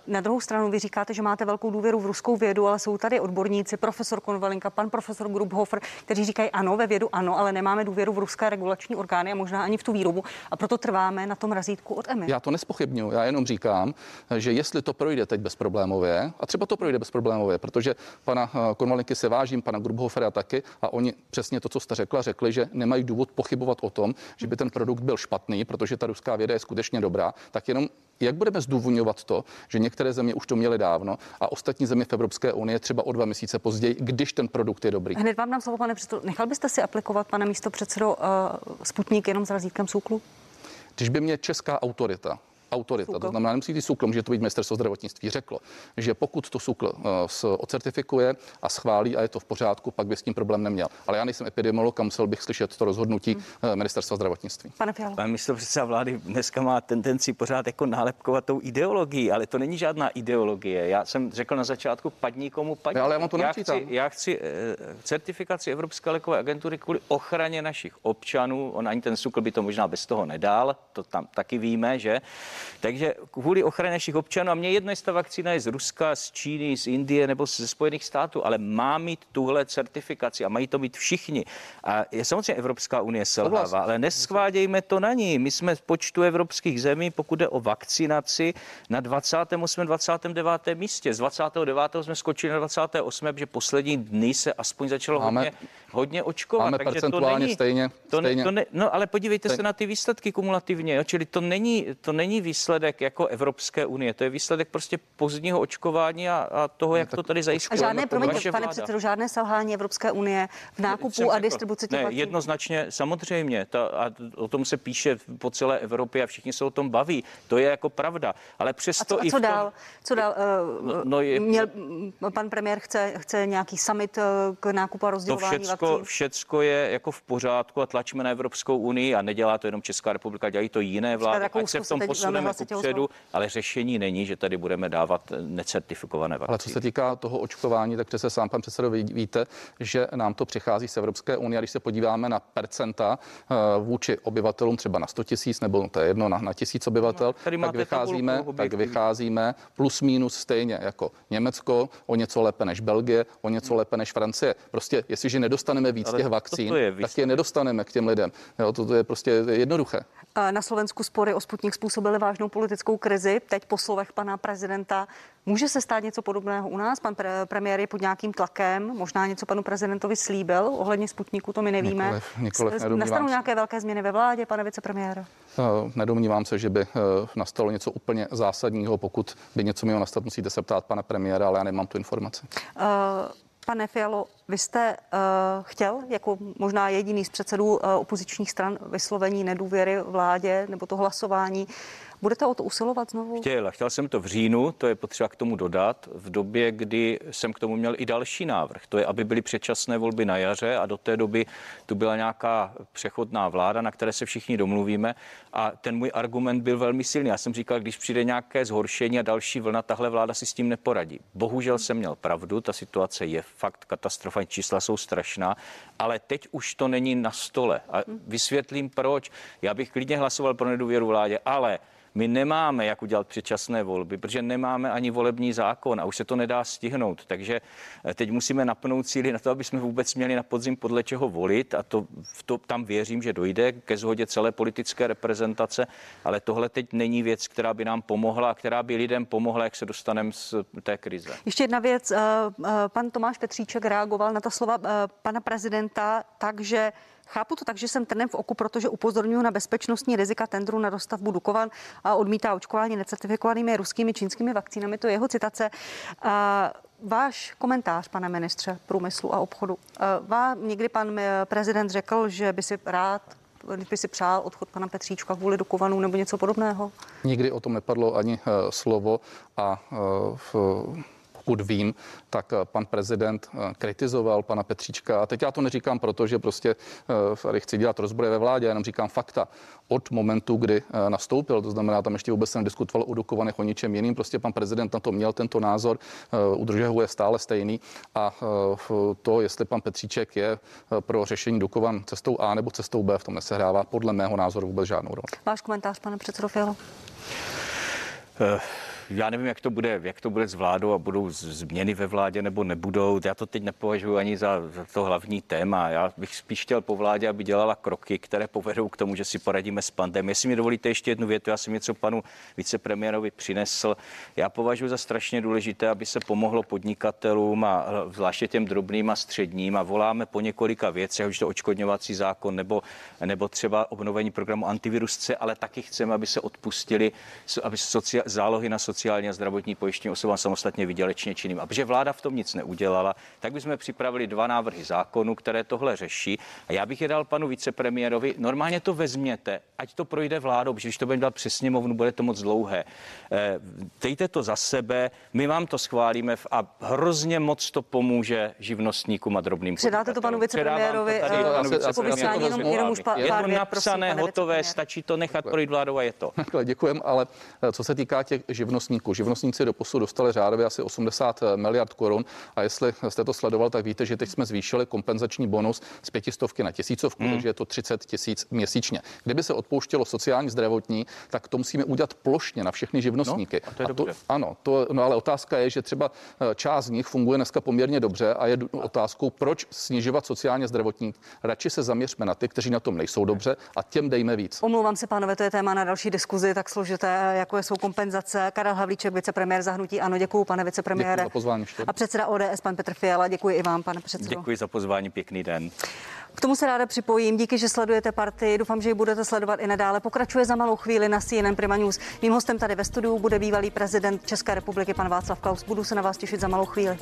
Na druhou stranu vy říkáte, že máte velkou důvěru v ruskou vědu, ale jsou tady odborníci, profesor Konvalinka, pan profesor Grubhofer, kteří říkají ano, ve vědu ano, ale nemáme důvěru v ruské regulační orgány a možná ani v tu výrobu a proto trváme na tom razítku od EMI. Já to nespochybnuju, já jenom říkám, že jestli to projde teď bezproblémově, a třeba to projde bezproblémově, protože pana eh, Konvalinky se vážím, pana Grubhofera taky, a oni přesně to, co jste řekla, řekli, že nemají důvod pochybovat o tom, že by ten produkt byl špatný, protože ta ruská věda je skutečně dobrá, tak jenom jak budeme zdůvodňovat to, že některé země už to měly dávno a ostatní země v Evropské unii třeba o dva měsíce později, když ten produkt je dobrý? Hned vám dám slovo, pane předsedo. Nechal byste si aplikovat, pane místo předsedo, uh, Sputnik jenom s razítkem SÚKLu? Když by mě česká autorita autorita, SUKL. to znamená, nemusí být SUKL, může to být ministerstvo zdravotnictví, řeklo, že pokud to SUKL uh, ocertifikuje a schválí a je to v pořádku, pak by s tím problém neměl. Ale já nejsem epidemiolog a musel bych slyšet to rozhodnutí hmm. uh, ministerstva zdravotnictví. Pane Fialo. Pan místo předseda vlády dneska má tendenci pořád jako nálepkovat tou ideologií, ale to není žádná ideologie. Já jsem řekl na začátku, padní komu padní. ale já, mám to já chci, já chci uh, certifikaci Evropské lékové agentury kvůli ochraně našich občanů. On ani ten SUKL by to možná bez toho nedal, to tam taky víme, že? Takže kvůli ochraně našich občanů, a mě jedno, jestli ta vakcína je z Ruska, z Číny, z Indie nebo ze Spojených států, ale má mít tuhle certifikaci a mají to mít všichni. A je samozřejmě Evropská unie selhává, ale neschvádějme to na ní. My jsme v počtu evropských zemí, pokud jde o vakcinaci, na 28. 29. místě. Z 29. jsme skočili na 28. protože poslední dny se aspoň začalo Máme. hodně hodně očkovat. Máme takže to není, stejně. To, stejně. Ne, to ne, no ale podívejte stejně. se na ty výsledky kumulativně. Jo? Čili to není, to není výsledek jako Evropské unie, to je výsledek prostě pozdního očkování a, a toho, jak no, to tady zajistilo. A žádné, promiňte, pane předsedo, žádné selhání Evropské unie v nákupu a distribuci těch Ne, jednoznačně, samozřejmě. Ta, a o tom se píše po celé Evropě a všichni se o tom baví. To je jako pravda. Ale přesto a co, i co tom, dál? Co dál? No, no je, Měl, pan premiér chce, chce nějaký summit k nákupu a rozdělování všecko, všecko je jako v pořádku a tlačíme na Evropskou unii a nedělá to jenom Česká republika, dělají to jiné vlády, ať se v tom posuneme kupředu, ale řešení není, že tady budeme dávat necertifikované vakcíny. Ale co se týká toho očkování, tak přece sám pan předsedo víte, že nám to přichází z Evropské unie. A když se podíváme na percenta eh, vůči obyvatelům třeba na 100 tisíc nebo to je jedno na, na tisíc obyvatel, no, tak vycházíme, tabulku, tak vycházíme plus minus stejně jako Německo, o něco lépe než Belgie, o něco lépe než Francie. Prostě jestliže nedostaneme víc Ale těch vakcín, je tak je nedostaneme k těm lidem. Jo, to, to je prostě jednoduché. Na Slovensku spory o Sputnik způsobily vážnou politickou krizi. Teď po slovech pana prezidenta může se stát něco podobného u nás. Pan pre- premiér je pod nějakým tlakem, možná něco panu prezidentovi slíbil ohledně Sputniku, to my nevíme. Nikoliv, nikoliv, Nastanou nějaké velké změny ve vládě, pane vicepremiér? Uh, nedomnívám se, že by uh, nastalo něco úplně zásadního. Pokud by něco mělo nastat, musíte se ptát pana premiéra, ale já nemám tu informaci. Uh, Pane Fialo, vy jste uh, chtěl jako možná jediný z předsedů uh, opozičních stran vyslovení nedůvěry vládě nebo to hlasování. Budete o to usilovat znovu? Chtěl. Chtěl jsem to v říjnu, to je potřeba k tomu dodat, v době, kdy jsem k tomu měl i další návrh. To je, aby byly předčasné volby na jaře a do té doby tu byla nějaká přechodná vláda, na které se všichni domluvíme. A ten můj argument byl velmi silný. Já jsem říkal, když přijde nějaké zhoršení a další vlna, tahle vláda si s tím neporadí. Bohužel jsem měl pravdu, ta situace je fakt katastrofální, čísla jsou strašná, ale teď už to není na stole. A vysvětlím proč. Já bych klidně hlasoval pro nedůvěru vládě, ale my nemáme, jak udělat předčasné volby, protože nemáme ani volební zákon a už se to nedá stihnout. Takže eh, teď musíme napnout cíly na to, aby jsme vůbec měli na podzim podle čeho volit a to, v to tam věřím, že dojde ke shodě celé politické reprezentace, ale tohle teď není věc, která by nám pomohla a která by lidem pomohla, jak se dostaneme z té krize. Ještě jedna věc. Eh, eh, pan Tomáš Petříček reagoval na ta slova pana prezidenta tak, že Chápu to tak, že jsem trnem v oku, protože upozorňuji na bezpečnostní rizika tendru na dostavbu Dukovan a odmítá očkování necertifikovanými ruskými čínskými vakcínami. To je jeho citace. Váš komentář, pane ministře průmyslu a obchodu. Vám někdy pan prezident řekl, že by si rád by si přál odchod pana Petříčka kvůli Dukovanů nebo něco podobného? Nikdy o tom nepadlo ani uh, slovo a uh, v, pokud vím, tak eh, pan prezident eh, kritizoval pana Petříčka. A teď já to neříkám proto, že prostě eh, tady chci dělat rozbory ve vládě, jenom říkám fakta. Od momentu, kdy nastoupil, to znamená, tam ještě vůbec se nediskutoval o Dukovanech, o ničem jiným, prostě pan prezident na to měl tento názor, udržuje ho je stále stejný a to, jestli pan Petříček je pro řešení Dukovan cestou A nebo cestou B, v tom nesehrává podle mého názoru vůbec žádnou roli. Váš komentář, pane předsedo Fialo? Uh já nevím, jak to bude, jak to bude s vládou a budou změny ve vládě nebo nebudou. Já to teď nepovažuji ani za, za to hlavní téma. Já bych spíš chtěl po vládě, aby dělala kroky, které povedou k tomu, že si poradíme s pandem. Jestli mi dovolíte ještě jednu větu, já jsem něco panu vicepremiérovi přinesl. Já považuji za strašně důležité, aby se pomohlo podnikatelům a zvláště těm drobným a středním a voláme po několika věcech, už to očkodňovací zákon nebo, nebo třeba obnovení programu antivirus C, ale taky chceme, aby se odpustili aby socia- zálohy na sociální a zdravotní pojištění osobám samostatně vydělečně činným. A protože vláda v tom nic neudělala, tak bychom připravili dva návrhy zákonů, které tohle řeší. A já bych je dal panu vicepremiérovi. Normálně to vezměte, ať to projde vládou, protože když to bude dát přes sněmovnu, bude to moc dlouhé. Eh, dejte to za sebe, my vám to schválíme a hrozně moc to pomůže živnostníkům a drobným Předáte to panu vicepremiérovi, to tady, panu vicepremiérovi. jenom, jenom už pár, je to napsané, prosím, hotové, stačí to nechat projít vládou a je to. Děkujeme, ale eh, co se týká těch živnostníků, živnostníci do posud dostali řádově asi 80 eh, miliard korun a jestli jste to sledoval, tak víte, že teď jsme zvýšili kompenzační bonus z pětistovky na tisícovku, hmm. takže je to 30 tisíc měsíčně. Kdyby se odpouštělo sociální zdravotní, tak to musíme udělat plošně na všechny živnostníky. No, a to je a to, ano, to, no ale otázka je, že třeba eh, část z nich funguje dneska poměrně dobře a je otázkou, proč snižovat sociálně zdravotní. Radši se zaměřme na ty, kteří na tom nejsou dobře a těm dejme víc. Omlouvám se, pánové, to je téma na další diskuzi, tak složité, jako jsou kompenzace. Karel Havlíček, vicepremiér zahnutí. Ano, děkuji, pane vicepremiére. Děkuji za pozvání. A předseda ODS, pan Petr Fiala, děkuji i vám, pane předsedo. Děkuji za pozvání, pěkný den. K tomu se ráda připojím. Díky, že sledujete party. Doufám, že ji budete sledovat i nadále. Pokračuje za malou chvíli na CNN Prima News. Mým hostem tady ve studiu bude bývalý prezident České republiky, pan Václav Klaus. Budu se na vás těšit za malou chvíli.